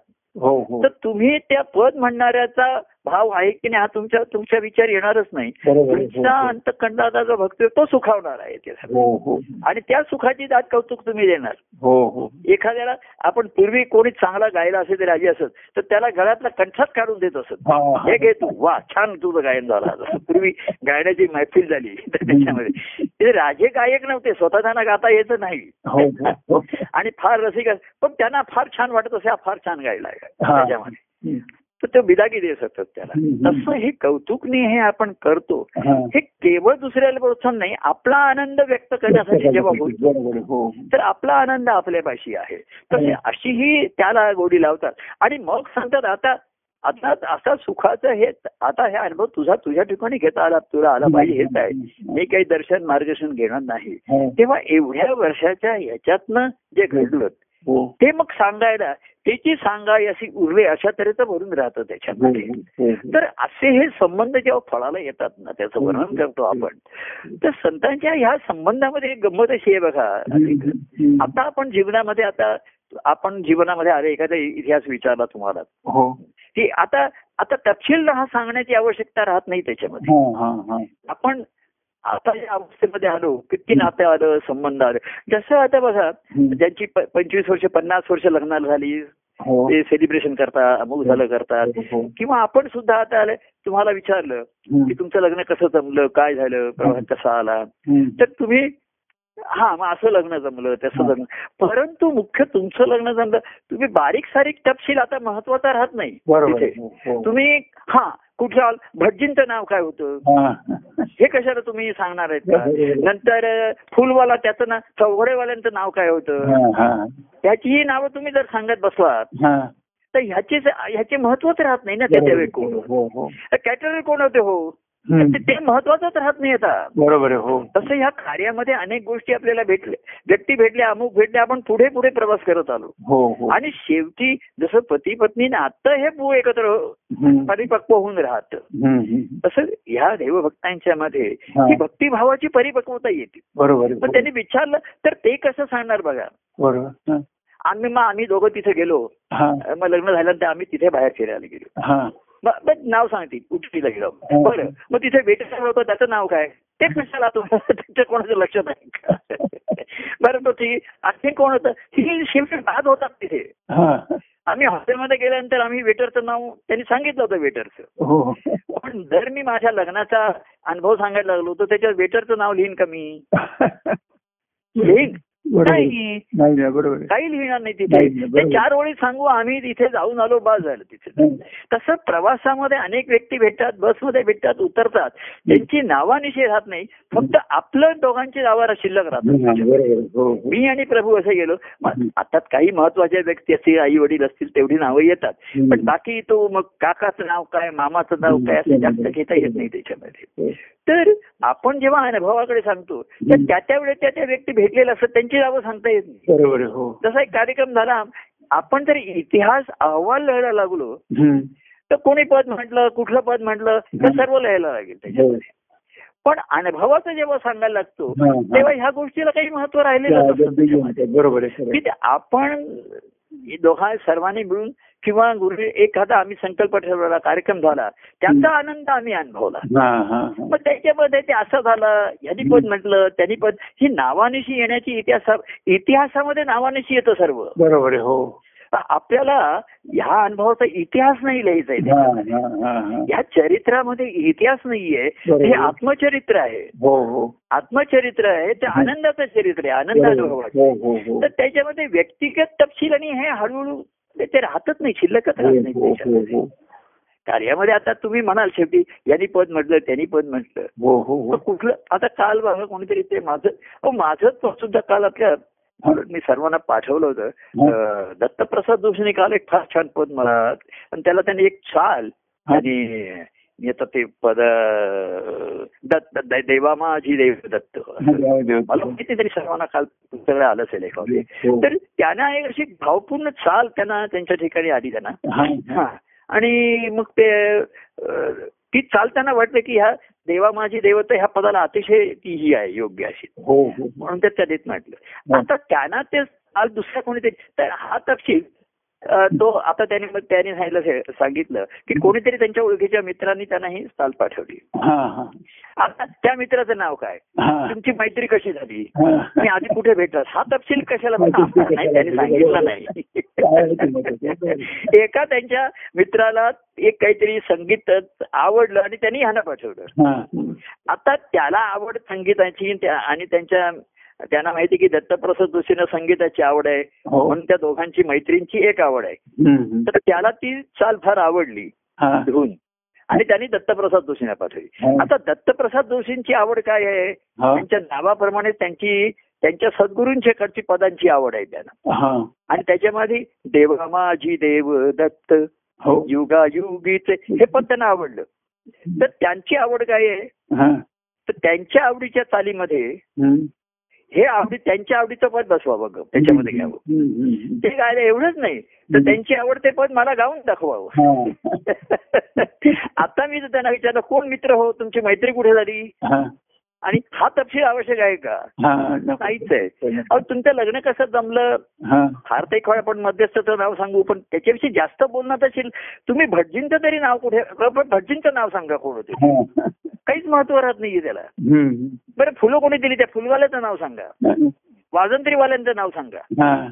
तर तुम्ही त्या पद म्हणणाऱ्याचा भाव आहे की नाही हा तुमच्या तुमच्या विचार येणारच नाही. तुमचा. अंतकंडाचा जो भक्त तो सुखावणार आहे ते. हो हो. आणि त्या सुखाची दात कौतुक तुम्ही देणार. हो हो. एखाद्याला आपण पूर्वी कोणी चांगला गायला असेल तरी राजी असत तर त्याला गळ्यातला कंठात काढून देत असत. हा. घे तू. वा छान तुझं गायन झालं पूर्वी गायनाची मैफिल झाली. <laughs> त्याच्यामध्ये. ते राजे गायक नव्हते. स्वतः त्यांना गाता येत नाही. <laughs> आणि फार रसिक पण त्यांना फार छान वाटत असे हा फार छान गायला. त्याच्यामध्ये. तर ते बिदागी देत असतात त्याला. तसं हे कौतुकने हे आपण करतो हा. हे केवळ दुसऱ्याला प्रोत्साहन नाही आपला आनंद व्यक्त करण्यासाठी जेव्हा बोलतो हो. तर आपला आनंद आपल्यापाशी आहे. तसे हो. अशीही त्याला गोडी लावतात. आणि मग सांगतात आता आता असा सुखाचं हे आता हे अनुभव तुझा तुझ्या ठिकाणी घेता आला तुला आला पाहिजे हेच आहे. मी काही दर्शन मार्गदर्शन घेणार नाही. हो, तेव्हा एवढ्या वर्षाच्या ह्याच्यातनं जे घडलं हो ते मग सांगायला त्याची सांगाय अशी उरले अशा तरीचं भरून राहतं त्याच्यामध्ये. हो, तर असे हे संबंध जेव्हा फळाला येतात ना त्याचं वर्णन करतो आपण तर संतांच्या ह्या संबंधामध्ये गंमत अशी आहे बघा. आता आपण जीवनामध्ये आता आपण जीवनामध्ये आले एखादा इतिहास विचारला तुम्हाला. हो. की आता आता तपशील हा सांगण्याची आवश्यकता राहत नाही त्याच्यामध्ये. हा हा हा. आपण आता या अवस्थेमध्ये आलो किती नातं आलं संबंध आलं जसं आता बघा. ज्यांची पंचवीस वर्ष पन्नास वर्ष लग्नाला झाली हो ते सेलिब्रेशन करतात अमुक झालं करतात हो. किंवा आपण सुद्धा आता आले तुम्हाला विचारलं. की तुमचं लग्न कसं जमलं काय झालं प्रवास कसा आला. तर तुम्ही हा मग असं लग्न जमलं तसं हा. लग्न परंतु मुख्य तुमचं लग्न जमलं तुम्ही बारीक सारीक तपशील आता महत्त्वाचा राहत नाही तिथे. हो, हो. तुम्ही हा कुठलं भटजींचं नाव काय होतं हा. हे कशाला तुम्ही सांगणार आहेत का नंतर फुलवाला त्याचं ना चौघडेवाल्यांचं नाव काय होतं हा, हा. त्याचीही नावं तुम्ही जर सांगत बसलात हा. तर ह्याचे ह्याचे महत्वच राहत नाही ना त्याच्या वेळी कोण हो हो कॅटरर कोण होते हो. ते- महत्वाचंच राहत नाही आता. बरोबर हो. तसं ह्या कार्यामध्ये अनेक गोष्टी आपल्याला भेटल्या व्यक्ती भेटल्या अमुक भेटले आपण पुढे पुढे प्रवास करत आलो. हो हो. आणि शेवटी जसं पती पत्नी नातं हे पू एकत्र हम्म. परिपक्व होऊन राहत. तसं ह्या देवभक्तांच्या मध्ये हा. ही भक्तिभावाची परिपक्वता येते. बरोबर आहे मग त्यांनी विचारलं तर ते कसं सांगणार बघा? बरोबर हा. आम्ही मग आम्ही दोघं तिथे गेलो. हा. मग लग्न झाल्यानंतर आम्ही तिथे बाहेर फिरायला गेलो. हा. नाव सांगते उठलीला गेलो हा. बरं. मग तिथे वेटर होतं त्याचं नाव काय? ते कशाला तो <laughs> त्याच्या कोणाचं लक्षात आहे का बरं तो ती आणखी कोण होतं? ही शेवटी बाद होतात तिथे. आम्ही हॉटेलमध्ये गेल्यानंतर आम्ही वेटरचं नाव त्यांनी सांगितलं होतं वेटरचं. हो. पण जर मी माझ्या लग्नाचा अनुभव सांगायला लागलो तर त्याच्यात वेटरचं नाव लिहीन का मी? <laughs> लिहीन. नाही बरोबर. काही लिहिणार नाही तिथे. चार ओळी सांगू आम्ही तिथे जाऊन आलो बस झालं तिथे. तसं प्रवासामध्ये अनेक व्यक्ती भेटतात बसमध्ये भेटतात उतरतात त्यांची नावानिशी राहत नाही फक्त आपलं दोघांची नावं शिल्लक राहतात आहे. हो हो. मी आणि प्रभू असे गेलो. आता काही महत्त्वाच्या व्यक्ती असतील आई वडील असतील तेवढी नावं येतात. पण बाकी तो मग काकाचं नाव काय मामाचं नाव काय असं जास्त घेता येत नाही त्याच्यामध्ये हो. तर आपण जेव्हा अनुभवाकडे सांगतो तर. त्या त्या वेळेस त्या त्या व्यक्ती भेटलेल्या असतात त्यांची नावं सांगता येत नाही बरोबर. हो जसा एक कार्यक्रम झाला आपण जर इतिहास अहवाल लिहायला लागलो. तर कोणी पद म्हटलं कुठलं पद म्हटलं तर हम्म. सर्व लिहायला लागेल हो. त्याच्यामध्ये पण अनुभवाचं जेव्हा सांगायला लागतो हा, हा. तेव्हा ह्या गोष्टीला काही महत्त्व राहिलेलं बरोबर आपण दोघा सर्वांनी मिळून किंवा गुरु एखादा आम्ही संकल्प ठरवला कार्यक्रम झाला त्याचा आनंद आम्ही अनुभवला. हा हा हा. मग त्याच्यामध्ये ते असं झालं यांनी पद म्हटलं त्यांनी पद ही नावानिशी येण्याची इतिहास इतिहासामध्ये नावानिशी येतं सर्व. बरोबर आहे हो आपल्याला ह्या अनुभवाचा इतिहास नाही लिहायचा आहे हा त्याच्यामध्ये. हा हा हा. या चरित्रामध्ये इतिहास नाहीये. हे आत्मचरित्र आहे हो हो आत्मचरित्र आहे ते. आनंदाचं चरित्र आहे आनंद. अनुभवाचं हो तर त्याच्यामध्ये व्यक्तिगत तपशील आणि हे हळूहळू ते- राहतच नाही शिल्लकच राहत नाही त्याच्यामध्ये. कार्यामध्ये आता तुम्ही म्हणाल शेवटी यांनी पद म्हटलं त्यांनी पद म्हटलं तर कुठलं आता काल बघा कोणीतरी ते माझं माझंच सुद्धा काल आपल्या मी सर्वांना पाठवलं होतं हं. दत्तप्रसाद जोशीने काल एक फार छान पद मला आणि त्याला त्यांनी एक चाल आणि येतं ते पद दत्त देवा माझी देव दत्त. मला कितीतरी सर्वांना काल पुस्तकाला आलं असेल एखादं. हो. तर त्यांना एक अशी भावपूर्ण चाल त्यांना त्यांच्या ठिकाणी आली त्यांना आणि मग ते अं, ती चाल त्यांना वाटलं की ह्या देवा माझी देवता ह्या पदाला अतिशय ती ही आहे योग्य अशी. हो हो. म्हणून ते त्या देत म्हटलं. हा. आता त्यांना ते चाल दुसऱ्या कोणीतरी तर हा तपशील तो आता त्याने मग त्याने सांगितलं सांगितलं की कोणीतरी त्यांच्या ओळखीच्या मित्रांनी त्यांना ही चाल पाठवली. हा हा. आता त्या मित्राचं नाव काय? तुमची मैत्री कशी झाली. मी आधी कुठे भेटलास हा तपशील कशाला नाही त्यांनी सांगितलं नाही. एका त्यांच्या मित्राला एक काहीतरी संगीत आवडलं आणि त्यांनी ह्यांना पाठवलं. आता त्याला आवड संगीताची आणि त्यांच्या त्यांना माहिती की दत्तप्रसाद जोशींना संगीताची आवड आहे हो म्हणून त्या दोघांची मैत्रींची एक आवड आहे. तर त्याला ती चाल फार आवडली. धुवून आणि त्यांनी दत्तप्रसाद जोशींना पाठवली हा. आता दत्तप्रसाद जोशींची आवड काय आहे. त्यांच्या नावाप्रमाणे त्यांची त्यांच्या सद्गुरूंच्याकडची पदांची आवड आहे त्यांना. आणि त्याच्यामध्ये देवा माझी देव दत्त हो युगा युगीचे हे पण त्यांना आवडलं तर त्यांची आवड काय आहे. तर त्यांच्या आवडीच्या चालीमध्ये. हे आवडी त्यांच्या आवडीचं पद बसवावं ग त्याच्यामध्ये घ्यावं. ते गायला एवढंच नाही तर त्यांची आवड ते पद मला गाऊन दाखवावं. <laughs> आता मी जर त्यांना विचारलं कोण मित्र हो तुमची मैत्री कुठे झाली. आणि हा तपशील आवश्यक आहे का? हा. नाहीच आहे. अहो तुमचं लग्न कसं जमलं? हा. फार ते वेळा आपण मध्यस्थचं नाव सांगू पण त्याच्याविषयी जास्त बोलणार असेल तुम्ही भटजींचं तरी नाव कुठे पण भटजींचं नाव सांगा कोण होते? हा. काहीच महत्त्व राहत नाहीये त्याला. बरं फुलं कोणी दिली? त्या फुलवाल्याचं नाव सांगा. वाजंत्रीवाल्यांचं नाव सांगा. हा.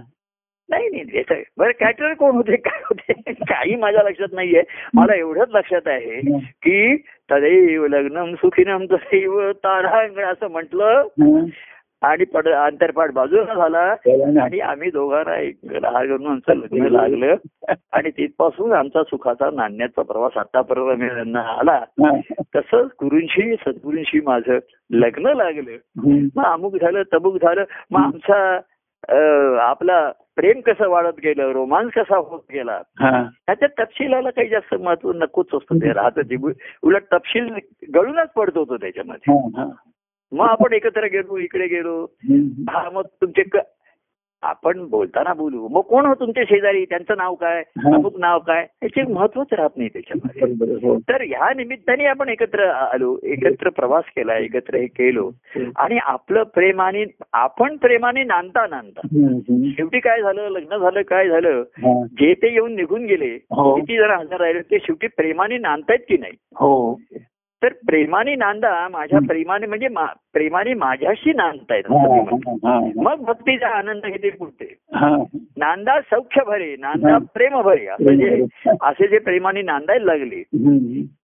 नाही नाही बरं कॅटर कोण होते? काय होते? <laughs> काही माझ्या लक्षात नाहीये. मला एवढंच लक्षात आहे की तदैव लग्नम सुखिनम तदैव तारांगण असं म्हटलं. आणि पड अंतरपाठ बाजूला झाला. आणि आम्ही दोघांना एक राहा करून आमचं लग्न लागलं. आणि तिथपासून आमचा सुखाचा नाण्याचा प्रवास आतापर्यंत आला. तसंच गुरूंशी सद्गुरूंशी माझं लग्न लागलं. मग अमुक झालं तमुक झालं. मग आमचा आपला प्रेम कसं वाढत गेलं रोमांस कसा होत गेला ह्याच्या तपशिलाला काही जास्त महत्त्व नकोच असतं. ते राहतं उलट तपशील गळूनच पडतो तो त्याच्यामध्ये. मग आपण एकत्र गेलो इकडे गेलो. हा मग तुमचे आपण बोलताना बोलू. मग कोण हो तुमचे शेजारी? त्यांचं नाव काय? अमुक नाव काय? याचे महत्वच राहत नाही त्याच्यामध्ये. तर ह्या निमित्ताने आपण एकत्र आलो एकत्र प्रवास केला एकत्र हे केलो. आणि आपलं प्रेमाने आपण प्रेमाने नांदता नांदता. शेवटी काय झालं? लग्न झालं काय झालं? जे ते येऊन निघून गेले हो. किती जण हजर राहिले ते शेवटी प्रेमाने नांदतायत की नाही? हो. तर प्रेमाने नांदा माझ्या प्रेमाने म्हणजे मा- प्रेमाने माझ्याशी नांदतायत. मग भक्तीचा आनंद घेते पुढते नांदा सौख्य भरे नांदा हा. प्रेम भरे. असं जे असे जे प्रेमाने नांदायला लागले.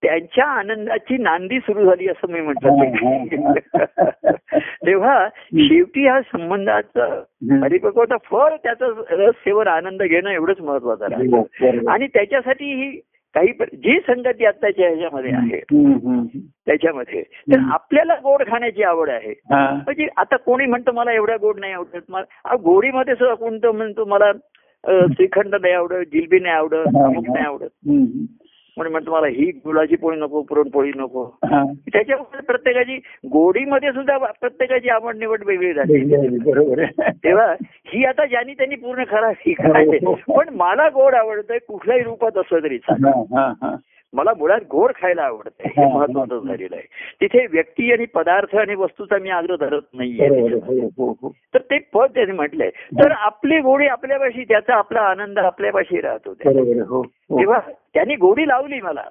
त्यांच्या आनंदाची नांदी सुरू झाली असं मी हा, म्हटलं <laughs> तेव्हा शेवटी ह्या संबंधाचं परिपक्वता फळ त्याचं रस सेवर आनंद घेणं एवढंच महत्वाचं बरोबर. आणि त्याच्यासाठी ही काही जी संगती आत्ताच्या ह्याच्यामध्ये आहे. त्याच्यामध्ये तर. आपल्याला गोड खाण्याची आवड आहे. म्हणजे आता कोणी म्हणतं मला एवढ्या गोड नाही आवडत मला गोडीमध्ये सुद्धा कोणतं म्हणतो मला श्रीखंड नाही आवडत जिलबी नाही आवडत. नाही आवडत. म्हणून म्हणतो मला ही गुळाची पोळी नको पुरणपोळी नको हा. त्याच्यामुळे प्रत्येकाची गोडीमध्ये सुद्धा प्रत्येकाची आवड निवड वेगळी झाली बरोबर. तेव्हा ही आता ज्यांनी त्यांनी पूर्ण करावी काय हो, हो. पण मला गोड आवडतंय कुठल्याही रूपात असलं तरी चालेल हा, हा, हा. मला मुळात गोड खायला आवडतंय हे महत्वाचं. झालेलं आहे तिथे व्यक्ती आणि पदार्थ आणि वस्तूचा मी आग्रह धरत नाहीये. हो, हो, हो. तर ते पद त्यांनी म्हटलंय तर आपली गोडी आपल्यापाशी त्याचा आपला आनंद आपल्यापाशी राहतो. तेव्हा त्यांनी गोडी लावली मला.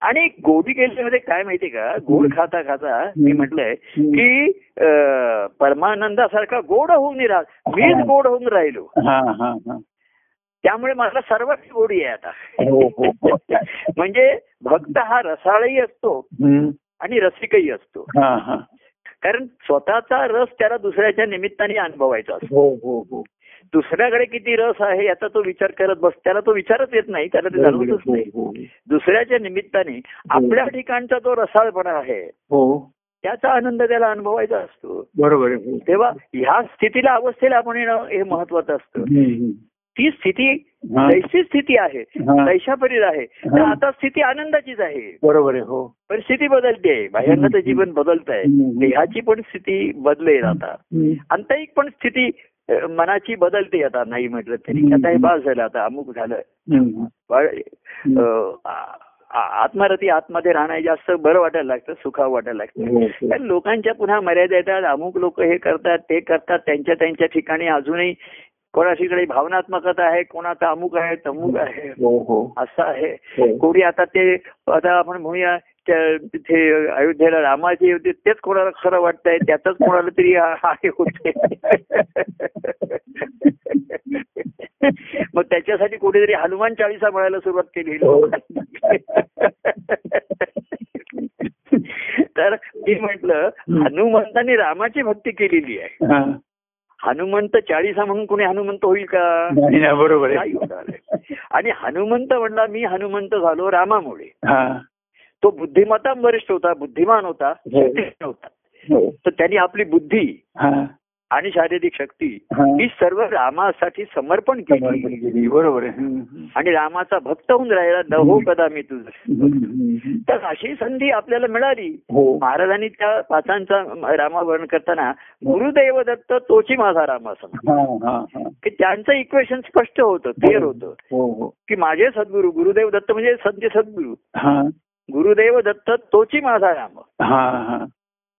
आणि गोडी केल्यामध्ये काय माहितीये का गोड खाता खाता मी म्हटलंय की परमानंदासारखा गोड होऊन राहत मीच गोड होऊन राहिलो. त्यामुळे मला सर्वच गोडी आहे आता हो, हो, हो. <laughs> म्हणजे भक्त हा रसाळही असतो. आणि रसिकही असतो. कारण स्वतःचा रस त्याला दुसऱ्याच्या निमित्ताने अनुभवायचा असतो हो, हो, हो. दुसऱ्याकडे किती रस आहे याचा तो विचार करत बस त्याला तो विचारच येत नाही त्याला ते जाणवतच. नाही दुसऱ्याच्या निमित्ताने आपल्या ठिकाणचा जो रसाळपणा आहे. त्याचा आनंद त्याला अनुभवायचा असतो बरोबर. तेव्हा ह्या स्थितीला अवस्थेला आपण येणं हे महत्वाचं असतं. ती स्थिती. जैसी स्थिती आहे. तैशापरीच आहे तर. आता स्थिती आनंदाचीच आहे बरोबर आहे हो परिस्थिती बदलते बाह्यांगाचं जीवन बदलत आहे. देहाची पण स्थिती बदलेल आता. आंतरिक पण स्थिती मनाची बदलते आता नाही म्हटलं तरी. आता हे बास झालं आता अमुक झालं आत्मरती आतमध्ये राहणं जास्त बरं वाटायला लागतं सुखावं वाटायला लागतं हो, हो. कारण लोकांच्या पुन्हा मर्यादा येतात अमुक लोक हे करतात ते करतात त्यांच्या त्यांच्या ठिकाणी अजूनही कोणाशीकडे भावनात्मकता आहे कोणाचा अमुक आहे तमुक आहे हो हो असं आहे हो. कोणी आता ते आता आपण म्हणूया तिथे अयोध्येला रामाचे होते तेच कोणाला खरं वाटतंय त्यातच कोणाला तरी हा- हा हे होते मग त्याच्यासाठी कुठेतरी हनुमान चाळीसा म्हणायला सुरुवात केली. तर मी म्हंटल हनुमंताने रामाची भक्ती केलेली आहे. हनुमंत चाळीसा म्हणून कोणी हनुमंत होईल का बरोबर. आणि हनुमंत म्हणला मी हनुमंत झालो रामामुळे हा. तो बुद्धिमत्ता वरिष्ठ होता बुद्धिमान होता हो. होता हो. तर त्यांनी आपली बुद्धी हा. आणि शारीरिक शक्ती हा. सर्व रामासाठी समर्पण केली. बरोबर. आणि रामाचा भक्त होऊन राहिला न हो कदा मी तुझं. तर अशी संधी आपल्याला मिळाली. हो. महाराजांनी त्या पाचांचा रामावरण करताना गुरुदैव दत्त तोची माझा राम असं. की त्यांचं इक्वेशन स्पष्ट होतं क्लिअर होतं. हो हो. की माझे सद्गुरू गुरुदेव दत्त म्हणजे सद्य सद्गुरू. गुरुदेव दत्त तोची माझा राम.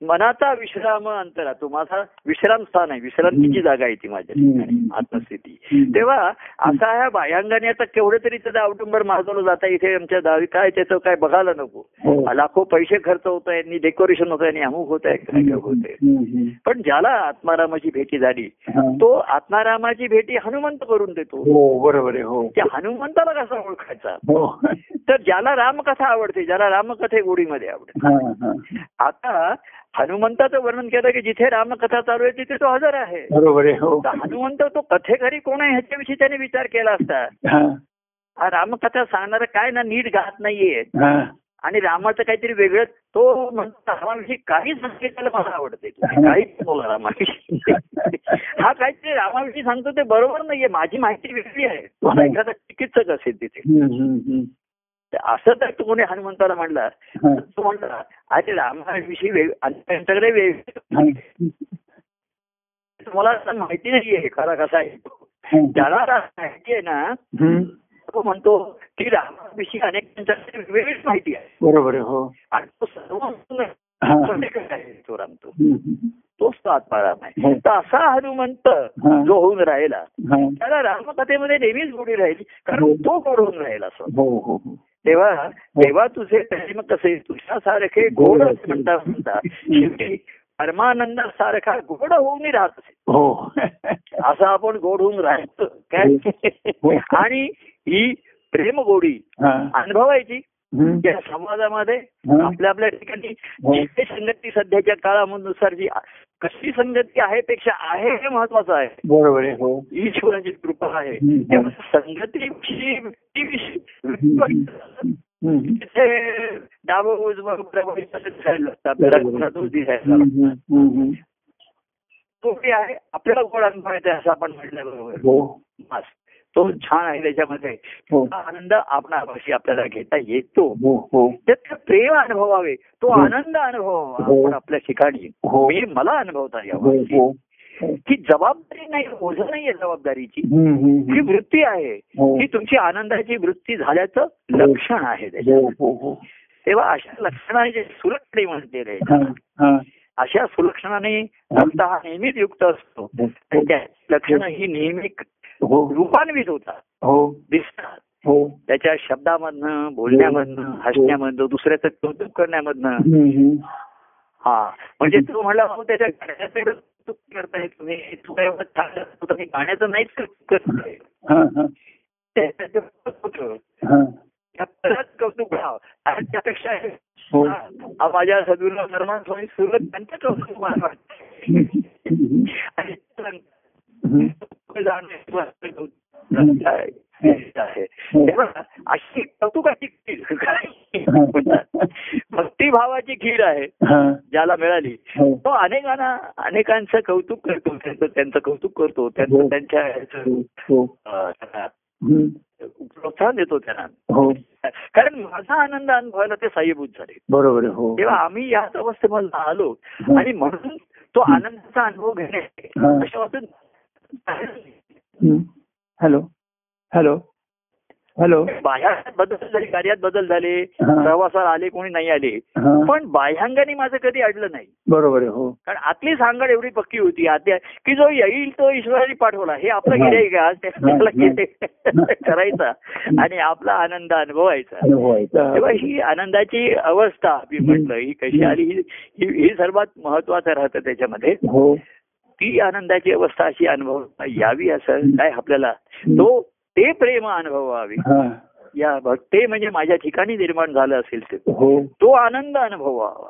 मनाचा विश्राम अंतरा तो माझा विश्राम स्थान आहे. विश्रांतीची जागा आहे ती माझ्या ठिकाणी. आत्मस्थिती. तेव्हा असा ह्या बाह्यांगाने आता केवढं तरी त्याचं औटुंबर माजवलं जातं इथे आमच्या दावी काय त्याचं काय बघायला नको. हो. लाखो पैसे खर्च होत आहे आणि डेकोरेशन होत आहे आणि अमुक होत आहे काय काय होत आहे. पण ज्याला आत्मारामाची भेटी झाली. तो आत्मारामाची भेटी हनुमंत करून देतो. हो बरोबर आहे हो. त्या हनुमंताला कसा ओळखायचा? तर ज्याला रामकथा आवडते ज्याला रामकथे गोडीमध्ये आवडते. आता हनुमंताचं वर्णन केलं की जिथे रामकथा चालू आहे तिथे तो हजर आहे. बरोबर आहे हो. हनुमंत तो कथेकरी कोण आहे ह्याच्याविषयी त्याने विचार केला असता. हा. रामकथा सांगणारा काय ना नीट गात नाहीये. आणि रामाचं काहीतरी वेगळं तो म्हणतो रामाविषयी काही सांगितलेलं मला आवडते काहीच बोला रामाविषयी. <laughs> हा काहीतरी रामाविषयी सांगतो ते बरोबर नाहीये. माझी माहिती वेगळी आहे. एखादा चिकित्सक असेल तिथे. असं तर तो कोणी हनुमंताला म्हणला तो म्हणला अरे रामाविषयी त्यांच्याकडे वेग. <laughs> तुम्हाला आता माहिती नाहीये खरा कसा आहे. ज्याला माहिती आहे ना. तो म्हणतो की रामाविषयी अनेकांच्याकडे वेगळीच माहिती आहे बरोबर हो आणि तो सर्व आहे तो राम तो हम्म, हम्म. तोच तो आत्माराम आहे हो. तर असा हनुमंत. जो होऊन राहिला. त्याला रामकथेमध्ये नेहमीच गोडी राहिली कारण हो. तो गोड होऊन राहिला असं हो तेव्हा तेव्हा तुझे प्रेम कसे तुझ्यासारखे गोड असे म्हणता म्हणता शेवटी परमानंद सारखा गोड होऊन राहत असे हो. असं आपण गोड होऊन राहायचं हो. काय आणि ही प्रेम गोडी हा. अनुभवायची. हम्म. या समाजामध्ये हा. आपल्या आपल्या ठिकाणी हो. जिथे संगती सध्याच्या काळानुसार जी कशी संगती आहे पेक्षा आहे हे महत्वाचं आहे बरोबर आहे हो ईश्वराची कृपा आहे. तिथे डावं उजवं बरोबर असं दिसायला लागतं आपल्याला बरोबर. गुणातून दिसायला लागतं. हम्म, हम्म, हम्म. तो आहे आपल्याला गोड अनुभवायचा आहे असं आपण म्हटलं बरोबर हो बस. तो छान आहे त्याच्यामध्ये. हो. आनंद आपणापाशी आपल्याला घेता येतो. हो हो. त्यात प्रेम अनुभवावे. तो. आनंद अनुभवावा हो. आपण आपल्या ठिकाणी. मी मला अनुभवता यावा. की जबाबदारी नाही ओझ नाहीये जबाबदारीची. ही. वृत्ती आहे. हो. तुमची आनंदाची वृत्ती झाल्याचं लक्षण आहे त्याच्यात. तेव्हा अशा लक्षणाचे सुलक्षणे हा. अशा सुलक्षणाने हा. नेहमीच युक्त असतो. लक्षणं ही नेहमी हो. रूपान्वित होतात हो. दिसतात हो. त्याच्या शब्दामधनं बोलण्यामधनं हसण्यामधनं दुसऱ्याचं कौतुक करण्यामधनं. हा. म्हणजे तू म्हणला त्याच्या गाण्याचं कौतुक करताय तुम्ही. तुम्ही गाण्याचं नाहीच कौतुक करताय हा, हा. त्याचं कौतुक. होतं. हा. व्हावं. आणि त्यापेक्षा हो. हा. माझ्या सदुला निर्माण स्वामी सुरत त्यांचं कौतुक मला वाटतं हम्म, आणि अशी कौतुकाची खीर भक्तिभावाची खीर आहे. ज्याला मिळाली हो. तो अनेकांना अनेकांचं कौतुक करतो त्यांचं त्यांचं कौतुक करतो त्यांचं हो. त्यांच्या हो. प्रोत्साहन देतो त्यांना कारण माझा आनंद अनुभवायला ते साह्यभूत झाले बरोबर हो तेव्हा आम्ही याच अवस्थेमध्ये आलो. आणि म्हणून तो आनंदाचा अनुभव घेणे. अशा वाटून. हॅलो. हॅलो. हॅलो. बाह्यात बदल झाले कार्यात बदल झाले. प्रवासात आले कोणी नाही आले. पण बाह्यांगाने माझं कधी अडलं नाही. बरोबर आहे हो. कारण आतली सांगड एवढी पक्की होती आत्या की जो येईल तो ईश्वराने पाठवला हे आपलं हा. गिरे का? त्याला करायचा. आणि आपला आनंद अनुभवायचा. तेव्हा ही आनंदाची अवस्था मी म्हटलं ही कशी आली ही ही- ही सर्वात महत्वाचं राहतं त्याच्यामध्ये. हो. ती आनंदाची अवस्था अशी अनुभव यावी असं काय आपल्याला तो ते प्रेम अनुभवावे. या भक्ते म्हणजे माझ्या ठिकाणी निर्माण झालं असेल ते. हो. तो आनंद अनुभवावा.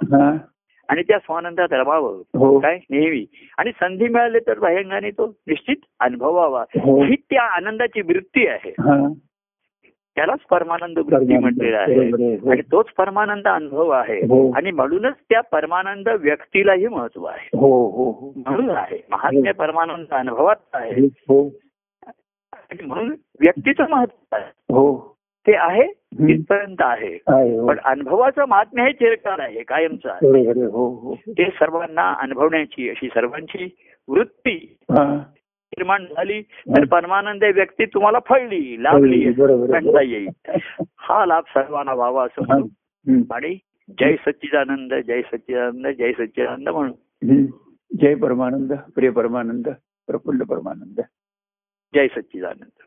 आणि त्या स्वानंदात रमावं. हो. काय? नेहमी. आणि संधी मिळाली तर बाह्यांगाने तो निश्चित अनुभवावा. हो. ही त्या आनंदाची वृत्ती आहे. त्यालाच परमानंद वृत्ती म्हटलेलं आहे. हो. आणि तोच परमानंद अनुभव आहे. हो. आणि म्हणूनच त्या परमानंद व्यक्तीलाही महत्त्व आहे. हो हो हो. म्हणून आहे. महात्म्य परमानंद अनुभवात आहे. हो. म्हणून व्यक्तीचं महत्त्व आहे. हो. ते आहे. तिथपर्यंत आहे. पण अनुभवाचं महात्म्य हे चिरकाल आहे कायमचं आहे. हो हो. ते सर्वांना अनुभवण्याची अशी सर्वांची वृत्ती निर्माण झाली तर परमानंद व्यक्ती तुम्हाला फळली लाभली. म्हणता येईल हा लाभ सर्वांना व्हावा असं. म्हणून. आणि जय सच्चिदानंद जय सच्चिदानंद जय सच्चिदानंद म्हणून. जय परमानंद प्रिय परमानंद प्रफुल्ल परमानंद जय सच्चिदानंद